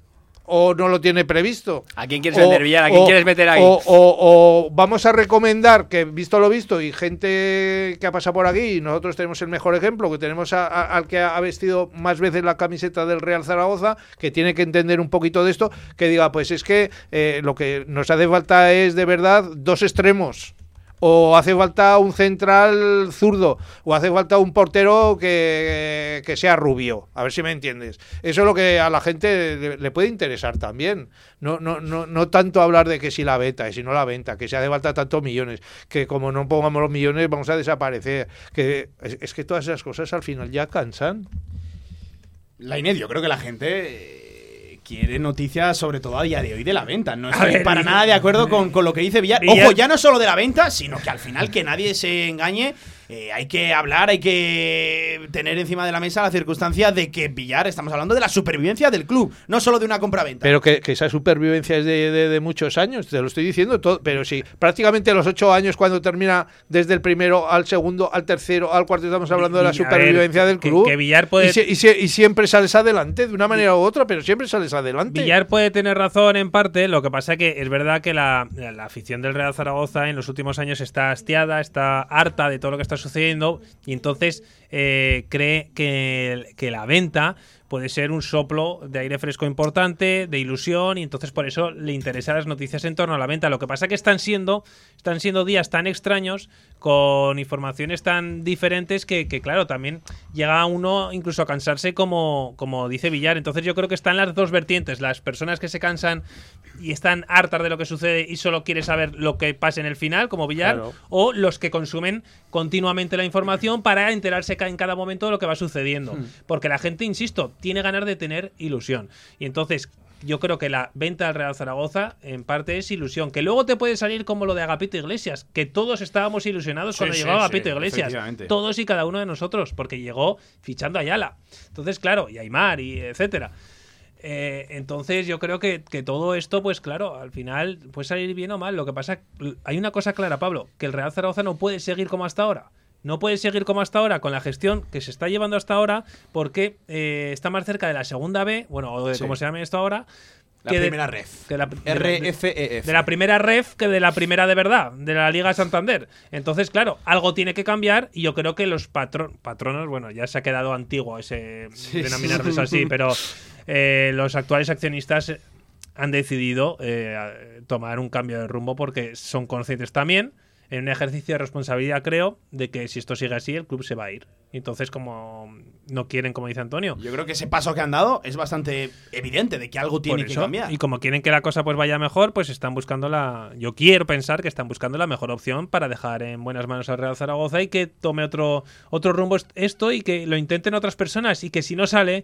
O no lo tiene previsto. ¿A quién quieres Villar? ¿A quién o- quieres meter ahí? O, o- o vamos a recomendar que, visto lo visto, y gente que ha pasado por aquí, y nosotros tenemos el mejor ejemplo, que tenemos a- a- al que ha vestido más veces la camiseta del Real Zaragoza, que tiene que entender un poquito de esto, que diga, pues es que eh, lo que nos hace falta es de verdad dos extremos. O hace falta un central zurdo, o hace falta un portero que, que sea rubio. A ver si me entiendes. Eso es lo que a la gente le, puede interesar también. No, no, no, no tanto hablar de que si la venta, y si no la venta, que se hace falta tantos millones, que como no pongamos los millones vamos a desaparecer. Que es, que todas esas cosas al final ya cansan. La Inés, yo creo que la gente quiere noticias, sobre todo a día de hoy, de la venta. No estoy ver, para nada de acuerdo con, con lo que dice Villar. Villar- Ojo, ya no solo de la venta, sino que al final que nadie se engañe. Eh, hay que hablar, hay que tener encima de la mesa la circunstancia de que Villar, estamos hablando de la supervivencia del club, no solo de una compra-venta. Pero que, que esa supervivencia es de, de- de muchos años, te lo estoy diciendo todo. Pero sí, prácticamente los ocho años cuando termina desde el primero al segundo, al tercero, al cuarto, estamos hablando de la a supervivencia ver, del que- club. que Villar puede- y siempre sales adelante, de una manera u otra, pero siempre sales adelante. Villar puede tener razón en parte, lo que pasa que es verdad que la, la afición del Real Zaragoza en los últimos años está hastiada, está harta de todo lo que está sucediendo y entonces eh, cree que, que la venta puede ser un soplo de aire fresco importante, de ilusión, y entonces por eso le interesan las noticias en torno a la venta. Lo que pasa que están siendo, están siendo días tan extraños, con informaciones tan diferentes, que, que, claro, también llega a uno incluso a cansarse como, como dice Villar. Entonces yo creo que están las dos vertientes, las personas que se cansan y están hartas de lo que sucede y solo quiere saber lo que pasa en el final, como Villar, Claro. o los que consumen continuamente la información para enterarse en cada momento de lo que va sucediendo. Porque la gente, insisto, tiene ganas de tener ilusión. Y entonces yo creo que la venta al Real Zaragoza en parte es ilusión. Que luego te puede salir como lo de Agapito Iglesias, que todos estábamos ilusionados Sí, cuando sí, llegó sí, Agapito Iglesias. Todos y cada uno de nosotros, porque llegó fichando a Ayala. Entonces, claro, y Aymar, y etcétera. Eh, entonces yo creo que, que todo esto, pues claro, al final puede salir bien o mal. Lo que pasa, hay una cosa clara, Pablo, que el Real Zaragoza no puede seguir como hasta ahora. No puede seguir como hasta ahora con la gestión que se está llevando hasta ahora porque eh, está más cerca de la segunda B, bueno, o de Sí. como se llame esto ahora. La que de- primera ref. que la- de la- RFEF. de la primera ref que de la primera de verdad, de la Liga Santander. Entonces, claro, algo tiene que cambiar y yo creo que los patro- patronos, bueno, ya se ha quedado antiguo ese Sí, denominarles sí. así, pero eh, los actuales accionistas han decidido eh, tomar un cambio de rumbo porque son conscientes también. En un ejercicio de responsabilidad, creo, de que si esto sigue así, el club se va a ir. Entonces, como no quieren, como dice Antonio. Yo creo que ese paso que han dado es bastante evidente de que algo tiene que cambiar. Y como quieren que la cosa pues vaya mejor, pues están buscando la. Yo quiero pensar que están buscando la mejor opción para dejar en buenas manos al Real Zaragoza y que tome otro, otro rumbo est- esto y que lo intenten otras personas y que si no sale,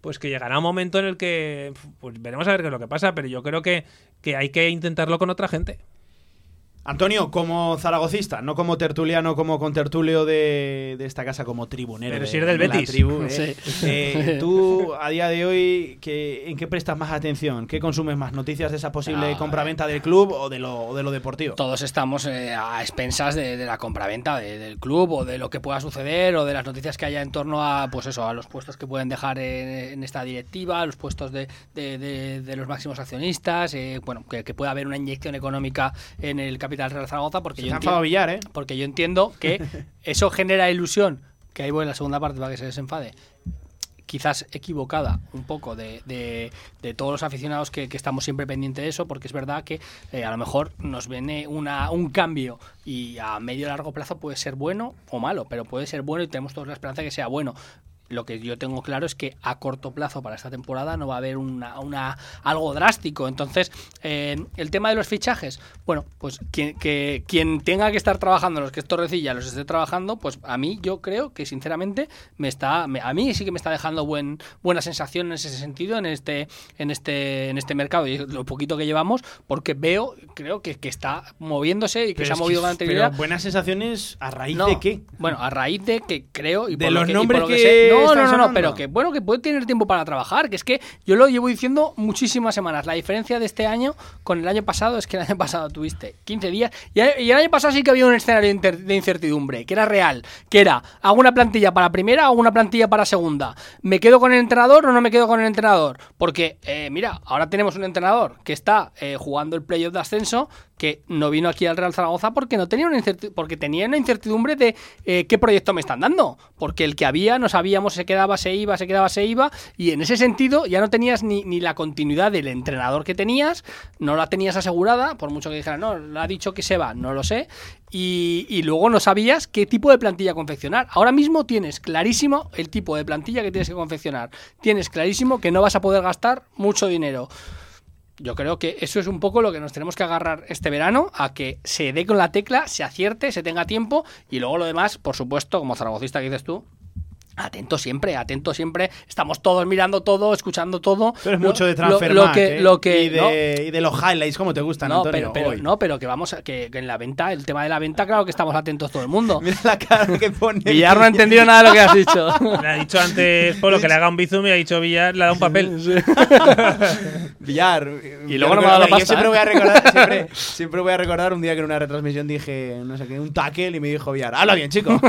pues que llegará un momento en el que pues veremos a ver qué es lo que pasa, pero yo creo que, que hay que intentarlo con otra gente. Antonio, como zaragocista, no como tertuliano, como contertulio de, de esta casa, como tribunero. Pero de- si eres del de la Betis. tribu, ¿eh? Sí. Eh, tú, a día de hoy, ¿qué- ¿en qué prestas más atención? ¿Qué consumes más? ¿Noticias de esa posible Ah, compraventa del club o de lo, o de lo deportivo? Todos estamos eh, a expensas de, de la compraventa de- del club o de lo que pueda suceder o de las noticias que haya en torno a pues eso a los puestos que pueden dejar en, en esta directiva, los puestos de, de- de- de los máximos accionistas, eh, bueno que, que pueda haber una inyección económica en el capital Real Zaragoza porque yo entiendo, Villar, ¿eh? porque yo entiendo que eso genera ilusión que ahí voy en la segunda parte para que se desenfade quizás equivocada un poco de, de- de todos los aficionados que, que estamos siempre pendientes de eso, porque es verdad que eh, a lo mejor nos viene una, un cambio y a medio y largo plazo puede ser bueno o malo, pero puede ser bueno y tenemos todos la esperanza de que sea bueno. Lo que yo tengo claro es que a corto plazo para esta temporada no va a haber una, una- algo drástico. Entonces, eh, el tema de los fichajes, bueno, pues quien, que, quien tenga que estar trabajando, los que es Torrecilla los esté trabajando, pues a mí yo creo que sinceramente me está, me- a mí sí que me está dejando buen, buena sensación en ese sentido, en este, en este, en este mercado y lo poquito que llevamos, porque veo, creo que, que está moviéndose y que Pero se ha movido con anterioridad. Pero buenas sensaciones a raíz No, de qué? Bueno, a raíz de que creo y De por lo que, y por que sé- No, no, no, no, pero que bueno, que puede tener tiempo para trabajar, que es que yo lo llevo diciendo muchísimas semanas. La diferencia de este año con el año pasado es que el año pasado tuviste 15 días y, el año pasado sí que había un escenario de incertidumbre, que era real, que era hago una plantilla para primera, hago una plantilla para segunda. ¿Me quedo con el entrenador o no me quedo con el entrenador? Porque, eh, mira, ahora tenemos un entrenador que está eh, jugando el playoff de ascenso, que no vino aquí al Real Zaragoza porque no tenía una porque tenía una incertidumbre de eh, qué proyecto me están dando, porque el que había no sabíamos se quedaba, se iba, se quedaba, se iba, y en ese sentido ya no tenías ni, ni la continuidad del entrenador que tenías, no la tenías asegurada, por mucho que dijeran, no, le ha dicho que se va, no lo sé, y, y luego no sabías qué tipo de plantilla confeccionar. Ahora mismo tienes clarísimo el tipo de plantilla que tienes que confeccionar, tienes clarísimo que no vas a poder gastar mucho dinero. Yo creo que eso es un poco lo que nos tenemos que agarrar este verano, a que se dé con la tecla, se acierte, se tenga tiempo y luego lo demás, por supuesto, como zaragocista que dices tú, atento siempre, atento siempre. Estamos todos mirando todo, escuchando todo. Tú eres Lo- mucho de lo- transfer lo, que, lo que y, de, y de los highlights, ¿cómo te gustan, no, Antonio? pero, pero, Hoy. no, pero que vamos a, que, que en la venta, el tema de la venta, claro que estamos atentos todo el mundo. Mira la cara que pone. Villar no ha entendido nada de lo que has dicho. Le ha dicho antes Polo que le haga un bizum y ha dicho Villar, le ha dado un papel. Billar. Y luego no me ha dado la Yo pasta, siempre ¿eh? voy a recordar, siempre, siempre voy a recordar un día que en una retransmisión dije, no sé qué, un tackle y me dijo Villar, habla bien, chico.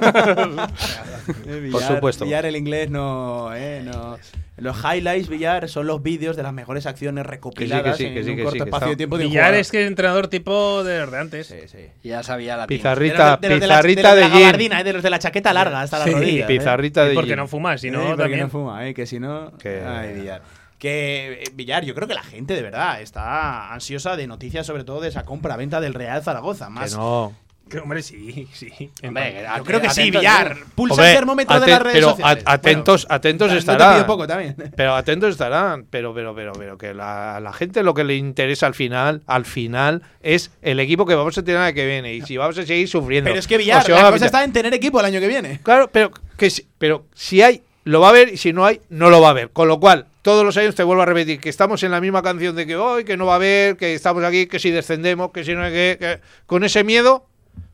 Eh, Villar- supuesto. Villar el inglés no, eh, no. Los highlights, Villar, son los vídeos de las mejores acciones recopiladas sí, que en sí, un que corto que espacio de tiempo de un Villar es que es entrenador tipo de los de antes. Sí, sí. Ya sabía la Pizarrita, de los de la- pizarrita de, de, los de la gin. gabardina, eh, de los de la chaqueta larga hasta las Sí, rodillas. eh. pizarrita de porque no fuma, si no, porque también. no fuma, eh, que si no. Que- Ay, Villar. Que Villar, yo creo que la gente de verdad está ansiosa de noticias, sobre todo de esa compra-venta del Real Zaragoza. Que Más, no. Hombre, sí, sí. Hombre, yo creo que sí, Villar. Pulsa Hombre, el termómetro de las redes pero sociales. atentos, atentos estarán. pido poco también. Pero atentos estarán, pero, pero, pero, pero que la, a la gente lo que le interesa al final, al final, es el equipo que vamos a tener el que viene y si vamos a seguir sufriendo. Pero es que O Villar, si la vamos a cosa está en tener equipo el año que viene. Claro, pero que si, pero si hay, lo va a haber y si no hay, no lo va a haber. Con lo cual, todos los años te vuelvo a repetir que estamos en la misma canción de que hoy, que no va a haber, que estamos aquí, que si descendemos, que si no hay que, que- con ese miedo.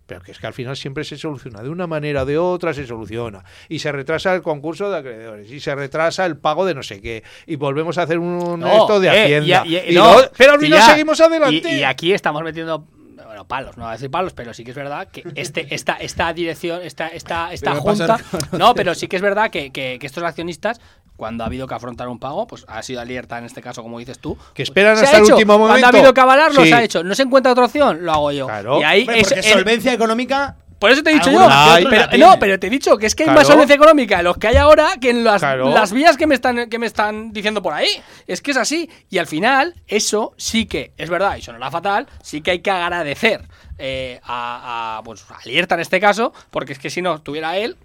Pero que es que al final siempre se soluciona. De una manera o de otra se soluciona. Y se retrasa el concurso de acreedores. Y se retrasa el pago de no sé qué. Y volvemos a hacer un No, esto de eh, Hacienda. y- y- Y no, pero al final seguimos adelante. Y, y aquí estamos metiendo bueno, palos, no voy a decir palos, pero sí que es verdad que este, esta, esta dirección, esta, esta, esta junta. No, pero sí que es verdad que, que- que estos accionistas, cuando ha habido que afrontar un pago, pues ha sido alerta en este caso, como dices tú. Que esperan se ha hasta el hecho. último Cuando momento. ha habido que avalarlo, Sí. se ha hecho. No se encuentra otra opción, lo hago yo. Claro. Y ahí Hombre, es- porque solvencia económica Por eso te he dicho yo. Pero- no, pero te he dicho que es que hay Claro. más solvencia económica en los que hay ahora que en las, Claro. las vías que me, están, que me están diciendo por ahí. Es que es así. Y al final, eso sí que es verdad y sonará fatal. Sí que hay que agradecer eh, a, a, pues, a Lierta en este caso, porque es que si no tuviera él,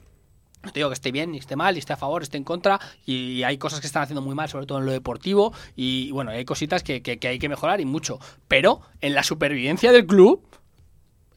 no te digo que esté bien, ni esté mal, ni esté a favor, esté en contra, y hay cosas que están haciendo muy mal, sobre todo en lo deportivo, y bueno, hay cositas que, que- hay que mejorar y mucho. Pero en la supervivencia del club,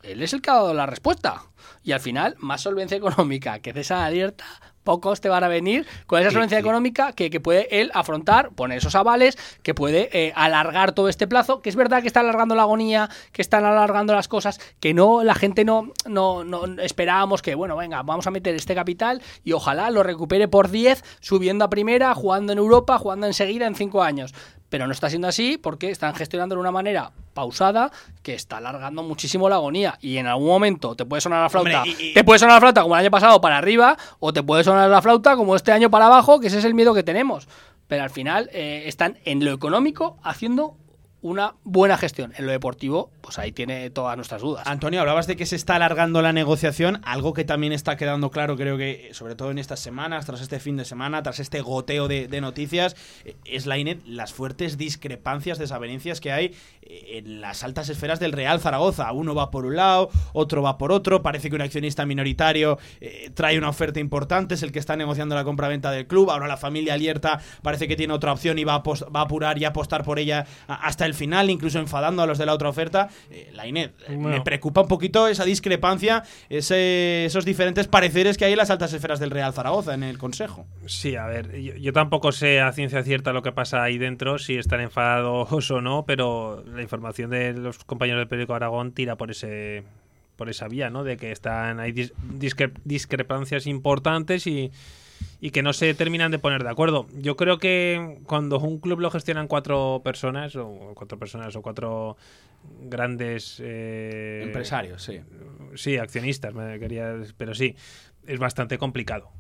él es el que ha dado la respuesta. Y al final, más solvencia económica que César Alierta, pocos te van a venir con esa solvencia económica que, que puede él afrontar, poner esos avales, que puede eh, alargar todo este plazo, que es verdad que está alargando la agonía, que están alargando las cosas, que no la gente no, no, no esperábamos que, bueno, venga, vamos a meter este capital y ojalá lo recupere por 10, subiendo a primera, jugando en Europa, jugando enseguida en 5 años. Pero no está siendo así porque están gestionando de una manera pausada que está alargando muchísimo la agonía y en algún momento te puede sonar la flauta, Hombre, y- y- te puede sonar la flauta como el año pasado para arriba o te puede sonar la flauta como este año para abajo, que ese es el miedo que tenemos. Pero al final eh, están en lo económico haciendo una buena gestión. En lo deportivo, pues ahí tiene todas nuestras dudas. Antonio, hablabas de que se está alargando la negociación, algo que también está quedando claro, creo que sobre todo en estas semanas, tras este fin de semana, tras este goteo de, de noticias, es la INET, las fuertes discrepancias, desavenencias que hay eh, en las altas esferas del Real Zaragoza. Uno va por un lado, otro va por otro, parece que un accionista minoritario eh, trae una oferta importante, es el que está negociando la compra-venta del club, ahora la familia Alierta parece que tiene otra opción y va a, va a apurar y apostar por ella hasta el final, incluso enfadando a los de la otra oferta. Eh, la INED, eh, me preocupa un poquito esa discrepancia, ese- esos diferentes pareceres que hay en las altas esferas del Real Zaragoza, en el Consejo. Sí, a ver, yo, yo tampoco sé a ciencia cierta lo que pasa ahí dentro, si están enfadados o no, pero la información de los compañeros del periódico Aragón tira por ese por esa vía, ¿no? De que están hay dis- discre- discrepancias importantes y, y que no se terminan de poner de acuerdo. Yo creo que cuando un club lo gestionan cuatro personas o cuatro personas o cuatro grandes eh, Empresarios, sí. Sí, accionistas, me quería, pero sí, es bastante complicado.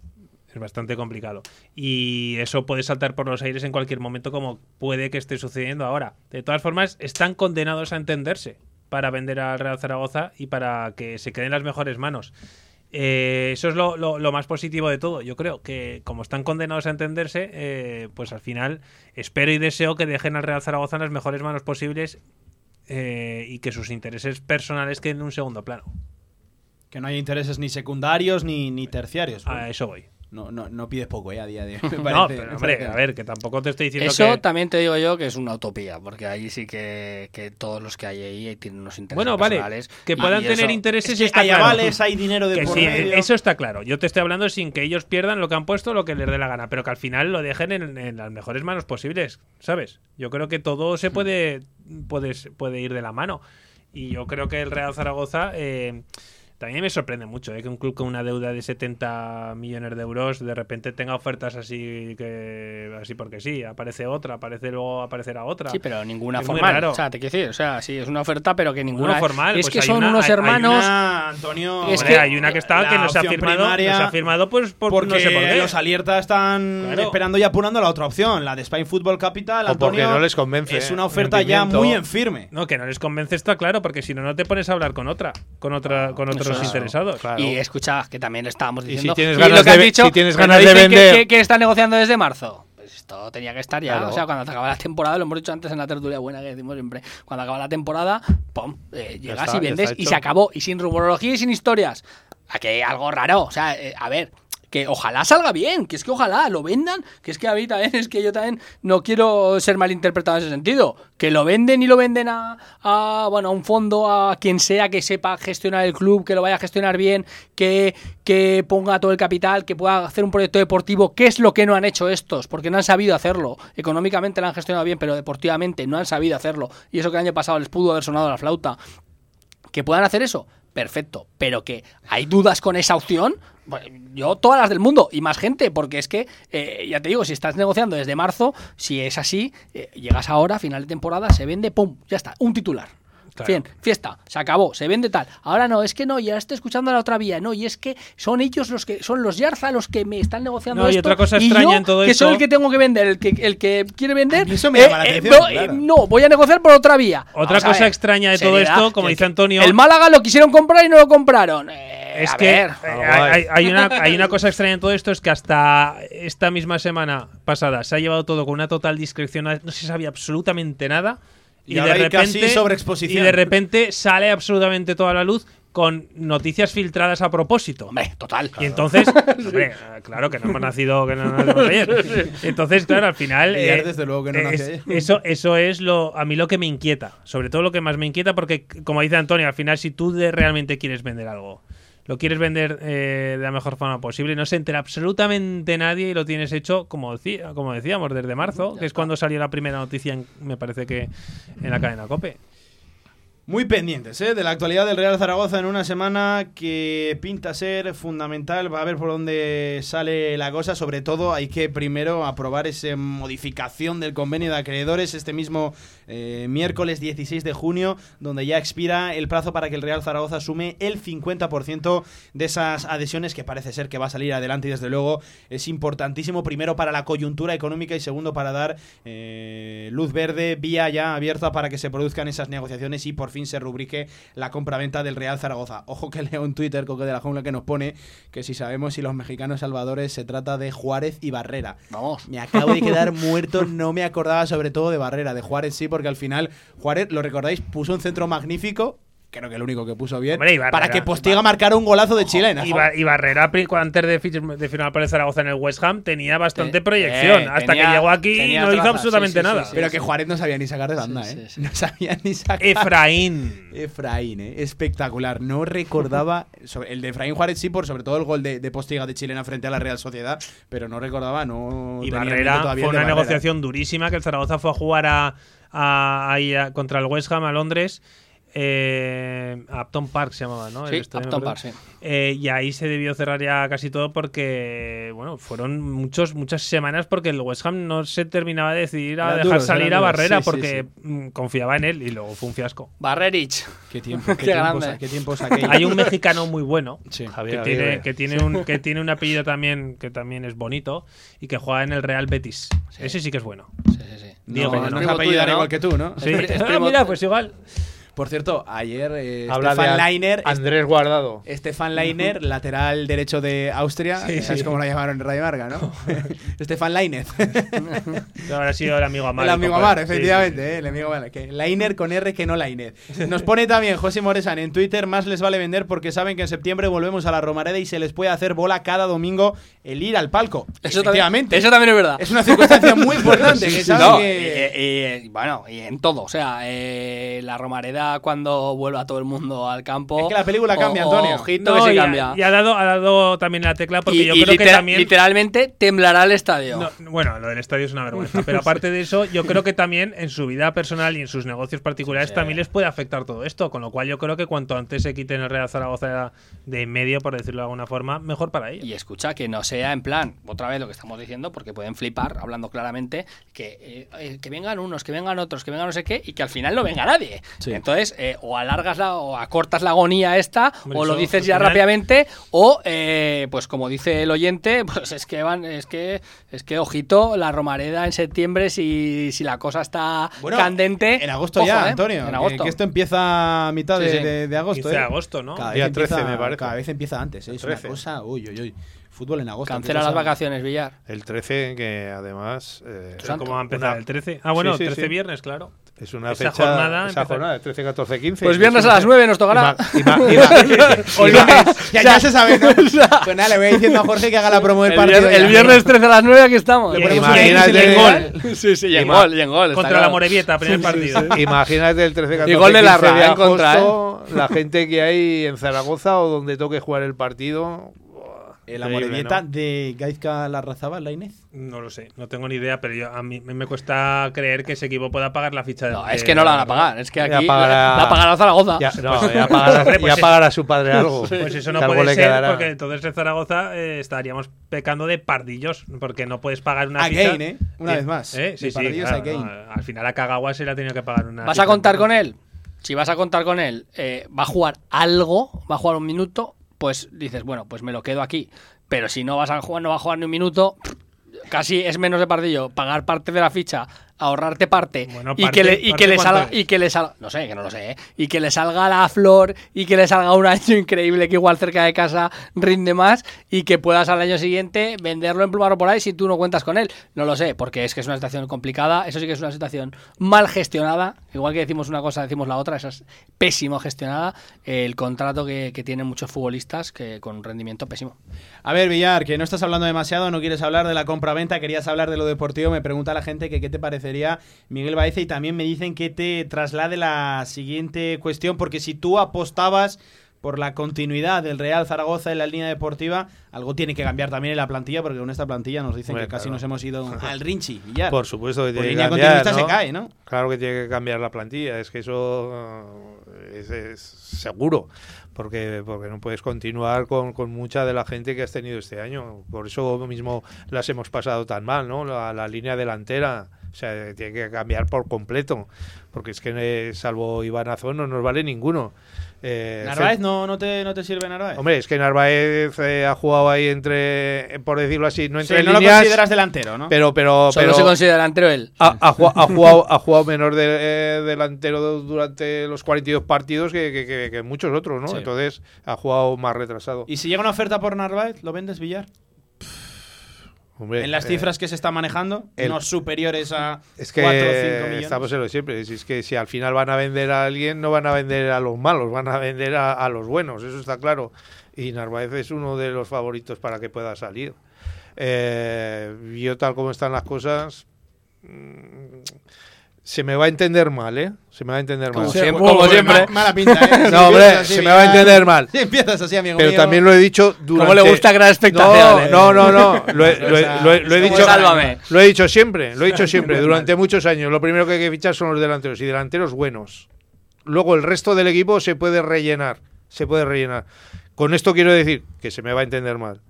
Es bastante complicado. Y eso puede saltar por los aires en cualquier momento, como puede que esté sucediendo ahora. De todas formas, están condenados a entenderse para vender al Real Zaragoza y para que se queden en las mejores manos. Eh, eso es lo, lo- lo más positivo de todo. Yo creo que como están condenados a entenderse, eh, pues al final espero y deseo que dejen al Real Zaragoza en las mejores manos posibles eh, y que sus intereses personales queden en un segundo plano. Que no hay intereses ni secundarios ni, ni terciarios. A eso voy. No, no, no pides poco, ¿eh? A día de hoy. me no, pero me hombre, a ver, que tampoco te estoy diciendo Eso que... también te digo yo que es una utopía, porque ahí sí que, que todos los que hay ahí tienen unos intereses Bueno, vale, personales. que y puedan tener eso- intereses Es que está hay claro. avales, hay dinero de Que por sí, medio. eso está claro. Yo te estoy hablando sin que ellos pierdan lo que han puesto, lo que les dé la gana, pero que al final lo dejen en, en las mejores manos posibles, ¿sabes? Yo creo que todo se puede, puede, puede ir de la mano. Y yo creo que el Real Zaragoza... eh, también me sorprende mucho eh, que un club con una deuda de 70 millones de euros de repente tenga ofertas así que así porque sí, aparece otra, aparece luego aparecerá otra. Sí, pero ninguna Es formal. O sea, te quiero decir, o sea, sí, es una oferta, pero que ninguna. Uno formal, es pues que son una- unos hay hermanos. Una, Antonio, Es Hombre, que hay una que está que no se ha firmado, primaria- no se ha firmado pues por porque no sé por qué. los Alierta están Claro. esperando y apurando la otra opción, la de Spain Football Capital. O porque Antonio, no les convence, Es una oferta ya muy en firme. No, que no les convence está claro, porque si no no te pones a hablar con otra, con otra, con otros interesados. Claro. Y escucha, que también estábamos Y si diciendo. tienes y ganas lo que de has ve- dicho, si tienes que ganas de que- vender- Que, que está negociando desde marzo. Pues esto tenía que estar ya. Claro. O sea, cuando acaba la temporada, lo hemos dicho antes en la tertulia buena que decimos siempre. Cuando acaba la temporada, ¡pum! eh, llegas está, y vendes y se acabó. Y sin rumorología y sin historias. Aquí hay algo raro. O sea, eh, a ver. Que ojalá salga bien, que es que ojalá lo vendan, que es que a mí también es que yo también no quiero ser malinterpretado en ese sentido. Que lo venden y lo venden a, a, bueno, a un fondo, a quien sea que sepa gestionar el club, que lo vaya a gestionar bien, que, que ponga todo el capital, que pueda hacer un proyecto deportivo, que es lo que no han hecho estos, porque no han sabido hacerlo. Económicamente lo han gestionado bien, pero deportivamente no han sabido hacerlo. Y eso que el año pasado les pudo haber sonado la flauta. Que puedan hacer eso, perfecto. Pero que hay dudas con esa opción, yo todas las del mundo y más gente, porque es que, eh, ya te digo, si estás negociando desde marzo, si es así, eh, llegas ahora, final de temporada, se vende, ¡pum! Ya está, un titular. Claro. Bien, fiesta, se acabó, se vende tal. Ahora no, es que no, ya estoy escuchando la otra vía, no, y es que son ellos los que son los Yarza los que me están negociando No, y esto. otra cosa y extraña yo, en todo que soy esto- el que tengo que vender, el que el que quiere vender. eso me llama la eh, atención, no, claro. eh, no, voy a negociar por otra vía. Otra Vamos a cosa ver, extraña de todo seriedad, esto, como dice Antonio, El Málaga lo quisieron comprar y no lo compraron. Eh, es a que ver. eh, hay, hay- hay una, hay una cosa extraña en todo esto, es que hasta esta misma semana pasada se ha llevado todo con una total discreción, no se sabía absolutamente nada. Y Y, de hay casi repente, sobreexposición. y de repente sale absolutamente toda la luz con noticias filtradas a propósito. Hombre, total. Y entonces, hombre, claro que no hemos nacido, que no nacimos ayer. Entonces, claro, al final. Eh, desde luego que no es- ayer. eso, eso es lo, a mí lo que me inquieta. Sobre todo lo que más me inquieta, porque, como dice Antonio, al final, si tú de- realmente quieres vender algo, lo quieres vender eh, de la mejor forma posible, no se entera absolutamente nadie y lo tienes hecho, como, decía, como decíamos, desde marzo, que es cuando salió la primera noticia, en- me parece que en la cadena Cope. Muy pendientes ¿eh? de la actualidad del Real Zaragoza en una semana que pinta ser fundamental. Va a ver por dónde sale la cosa. Sobre todo hay que primero aprobar esa modificación del convenio de acreedores este mismo eh, miércoles 16 de junio, donde ya expira el plazo para que el Real Zaragoza sume el 50% de esas adhesiones que parece ser que va a salir adelante y desde luego es importantísimo primero para la coyuntura económica y segundo para dar eh, luz verde, vía ya abierta para que se produzcan esas negociaciones y por fin se rubrique la compraventa del Real Zaragoza. Ojo que leo en Twitter, Coque de la Jungla, que nos pone que si sabemos si los mexicanos salvadores se trata de Juárez y Barrera. Vamos. Me acabo de quedar muerto, no me acordaba sobre todo de Barrera, de Juárez sí, porque al final Juárez, lo recordáis, puso un centro magnífico, creo que el único que puso bien, Hombre, y Barrera. para que Postiga marcara un golazo de chilena. Y, y Barrera, antes de, de firmar por el Zaragoza en el West Ham, tenía bastante proyección. eh, hasta tenía- que llegó aquí y no hizo absolutamente sí, sí, nada. sí, Pero que Juárez no sabía ni sacar de banda, Sí, ¿eh? sí, sí. No sabía ni sacar. Efraín. Efraín, ¿eh? espectacular. No recordaba. sobre- el de Efraín Juárez sí, por sobre todo el gol de, de Postiga de Chilena frente a la Real Sociedad, pero no recordaba, no. Y Barrera todavía fue una Barrera. negociación durísima que el Zaragoza fue a jugar a, a- a- contra el West Ham a Londres. Eh, Upton Park se llamaba, ¿no? Sí, estadio, Upton Park, sí. Eh, y ahí se debió cerrar ya casi todo porque, bueno, fueron muchos, muchas semanas porque el West Ham no se terminaba de decidir a dejar salir a Barrera sí, sí, porque mm, confiaba en él y luego fue un fiasco. Barrerich. Qué tiempo, qué, Qué tiempos, grande. qué tiempos aquellos. Hay un mexicano muy bueno Sí. Javier que tiene, que tiene un que tiene un apellido también que también es bonito y que juega en el Real Betis. Ese sí que es bueno. Sí, sí, sí. Diego, no, ¿no? no tuyo, ¿no? igual que tú, ¿no? Sí. Es Ah, primo- mira, pues igual. Por cierto, ayer eh, Stefan An- Leiner. Andrés Guardado. Stefan Leiner, lateral derecho de Austria, Sí, ¿sabes sí. cómo lo llamaron en Radio Marga, no? Stefan Leiner. Ahora ha sido el amigo Amar. el amigo. Amar, efectivamente, sí, sí. eh, el amigo Amar. Que Leiner con R que no Leiner. Nos pone también José Moresan en Twitter, más les vale vender porque saben que en septiembre volvemos a la Romareda y se les puede hacer bola cada domingo el ir al palco. Eso también, efectivamente. eso también es verdad. Es una circunstancia muy importante. que saben No, que- y- y- bueno, y en todo. O sea, eh, la Romareda cuando vuelva todo el mundo al campo. Es que la película cambia, o- Antonio. Ojito No, que y, cambia. ha, y ha dado, ha dado también la tecla porque Y- yo y creo que también. literalmente temblará el estadio. No, bueno, lo del estadio es una vergüenza. Pero aparte de eso, yo creo que también en su vida personal y en sus negocios particulares también les puede afectar todo esto. Con lo cual yo creo que cuanto antes se quiten el Real Zaragoza de en medio, por decirlo de alguna forma, mejor para ellos. Y escucha, que no sea en plan, otra vez lo que estamos diciendo, porque pueden flipar, hablando claramente, que, eh, eh, que vengan unos, que vengan otros, que vengan no sé qué, y que al final no venga nadie. Entonces, eh, o alargas la, o acortas la agonía esta, Hombre, o lo dices ya final- rápidamente, o eh, pues como dice el oyente, pues es que van, es que, es que ojito, la Romareda en septiembre, si, si la cosa está Bueno, candente. En agosto ojo, ya, eh, Antonio. En agosto. Que, esto empieza a mitad Sí, de, sí. de- de agosto. 15 de ¿eh? agosto, ¿no? Cada Día vez 13 empieza, me parece. Cada vez empieza antes, ¿eh? es una 13. cosa. Uy, uy, uy. Fútbol en agosto. Cancela las vacaciones, Villar. El 13, que además eh, ¿Cómo va a empezar Una- el 13? Ah, bueno, Sí, sí, 13 sí. viernes, claro. Es una esa fecha. jornada esa jornada, 13, 14, 15. Pues Es viernes a las 9 nos tocará. Ya, ya se sabe, ¿no? Pues nada, le voy diciendo a Jorge que haga la promo del El, partido. vier- ya. el viernes 13 a las 9 aquí estamos. Le Y ponemos imagínate- el gol. Sí, sí, y en gol, y en gol. Contra la. Morevieta, primer partido. Imagínate el 13, 14, Y gol de 15 de en contra, agosto, la gente que hay en Zaragoza o donde toque jugar el partido. Eh, La morevieta ¿no? de Gaizka Larrazaba, la Inés. No lo sé, no tengo ni idea, pero yo, a mí me cuesta creer que ese equipo pueda pagar la ficha de. No, es que no la van a pagar. Es que aquí pagará- la pagará Zaragoza. Ya, no, ya pagará, pues ya pagará su padre algo. Pues eso no puede ser, quedará. porque entonces en Zaragoza eh, estaríamos pecando de pardillos, porque no puedes pagar una Again, ficha. ¿eh? Una vez más. ¿Eh? Sí, sí, pardillos claro, no, al final a Kagawa se le ha tenido que pagar una ¿Vas a contar con él? si vas a contar con él, eh, va a jugar algo, va a jugar un minuto, pues dices, bueno, pues me lo quedo aquí. Pero si no vas a jugar, no va a jugar ni un minuto, casi es menos de partido. Pagar parte de la ficha ahorrarte parte, Bueno, y, parte- que le, y parte que le salga y que le salga no sé que no lo sé ¿eh? y que le salga la flor y que le salga un año increíble que igual cerca de casa rinde más y que puedas al año siguiente venderlo en plumaro por ahí si tú no cuentas con él no lo sé porque es que es una situación complicada eso sí que es una situación mal gestionada igual que decimos una cosa decimos la otra esa es pésimo gestionada el contrato que, que tienen muchos futbolistas que con rendimiento pésimo A ver, Villar, que no estás hablando demasiado, no quieres hablar de la compra-venta, querías hablar de lo deportivo. Me pregunta la gente que qué te parecería Miguel Baeza y también me dicen que te traslade la siguiente cuestión, porque si tú apostabas por la continuidad del Real Zaragoza en la línea deportiva, algo tiene que cambiar también en la plantilla, porque con esta plantilla nos dicen que casi claro. nos hemos ido al Rinchi, Villar. Por supuesto que tiene que línea cambiar, continuista ¿no? se cae, ¿no? Claro que tiene que cambiar la plantilla, es que eso eh, es, es seguro, porque, porque no puedes continuar con, con mucha de la gente que has tenido este año. Por eso mismo las hemos pasado tan mal, ¿no? La, la línea delantera, o sea, tiene que cambiar por completo, porque es que eh, salvo Iván Azón no nos vale ninguno. Eh, Narváez, ¿no, no, te, ¿no te sirve Narváez? Hombre, es que Narváez eh, ha jugado ahí entre, por decirlo así, no Sí, entre no lo consideras delantero, ¿no? Pero, pero, solo pero se considera delantero él ha, ha jugado, ha jugado- ha jugado menor de, eh, delantero durante los 42 partidos que, que- que- que muchos otros, ¿no? Sí. Entonces ha jugado más retrasado. ¿Y si llega una oferta por Narváez, lo vendes, Villar? Hombre, En las eh, cifras que se está manejando, el- no superiores a es 4 o 5 que millones. estamos en lo siempre. Si es que si al final van a vender a alguien, no van a vender a los malos, van a vender a, a los buenos, eso está claro. Y Narváez es uno de los favoritos para que pueda salir. Eh, yo tal como están las cosas, mm, se me va a entender mal, ¿eh? Se me va a entender mal. Como siempre, como siempre. Ma- Mala pinta, ¿eh? Si No, hombre, se me va a entender mal. Si empiezas así, amigo Pero mío. también lo he dicho durante... Cómo le gusta crear expectación, ¿eh? No, no, no, no. Lo he, lo he- lo he- lo he Como dicho... sálvame. Lo he dicho siempre, lo he dicho siempre, durante muchos años. Lo primero que hay que fichar son los delanteros y delanteros buenos. Luego el resto del equipo se puede rellenar, se puede rellenar. Con esto quiero decir que se me va a entender mal.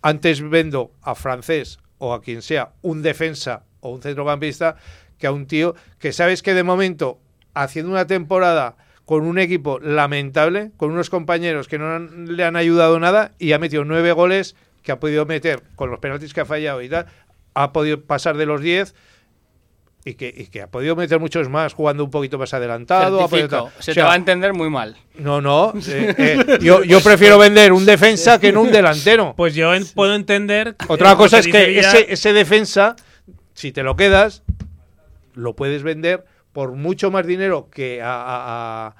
Antes vendo a francés o a quien sea un defensa o un centrocampista que a un tío que sabes que de momento haciendo una temporada con un equipo lamentable, con unos compañeros que no han- le han ayudado nada y ha metido nueve goles que ha podido meter con los penaltis que ha fallado y tal, ha podido pasar de los 10 y que, y que ha podido meter muchos más jugando un poquito más adelantado. ha podido se O te va a entender muy mal No, no. eh, eh, yo, yo prefiero vender un defensa que no un delantero. Pues yo en- puedo entender. Otra cosa es que ese defensa, si te lo quedas, lo puedes vender por mucho más dinero que a. a- a-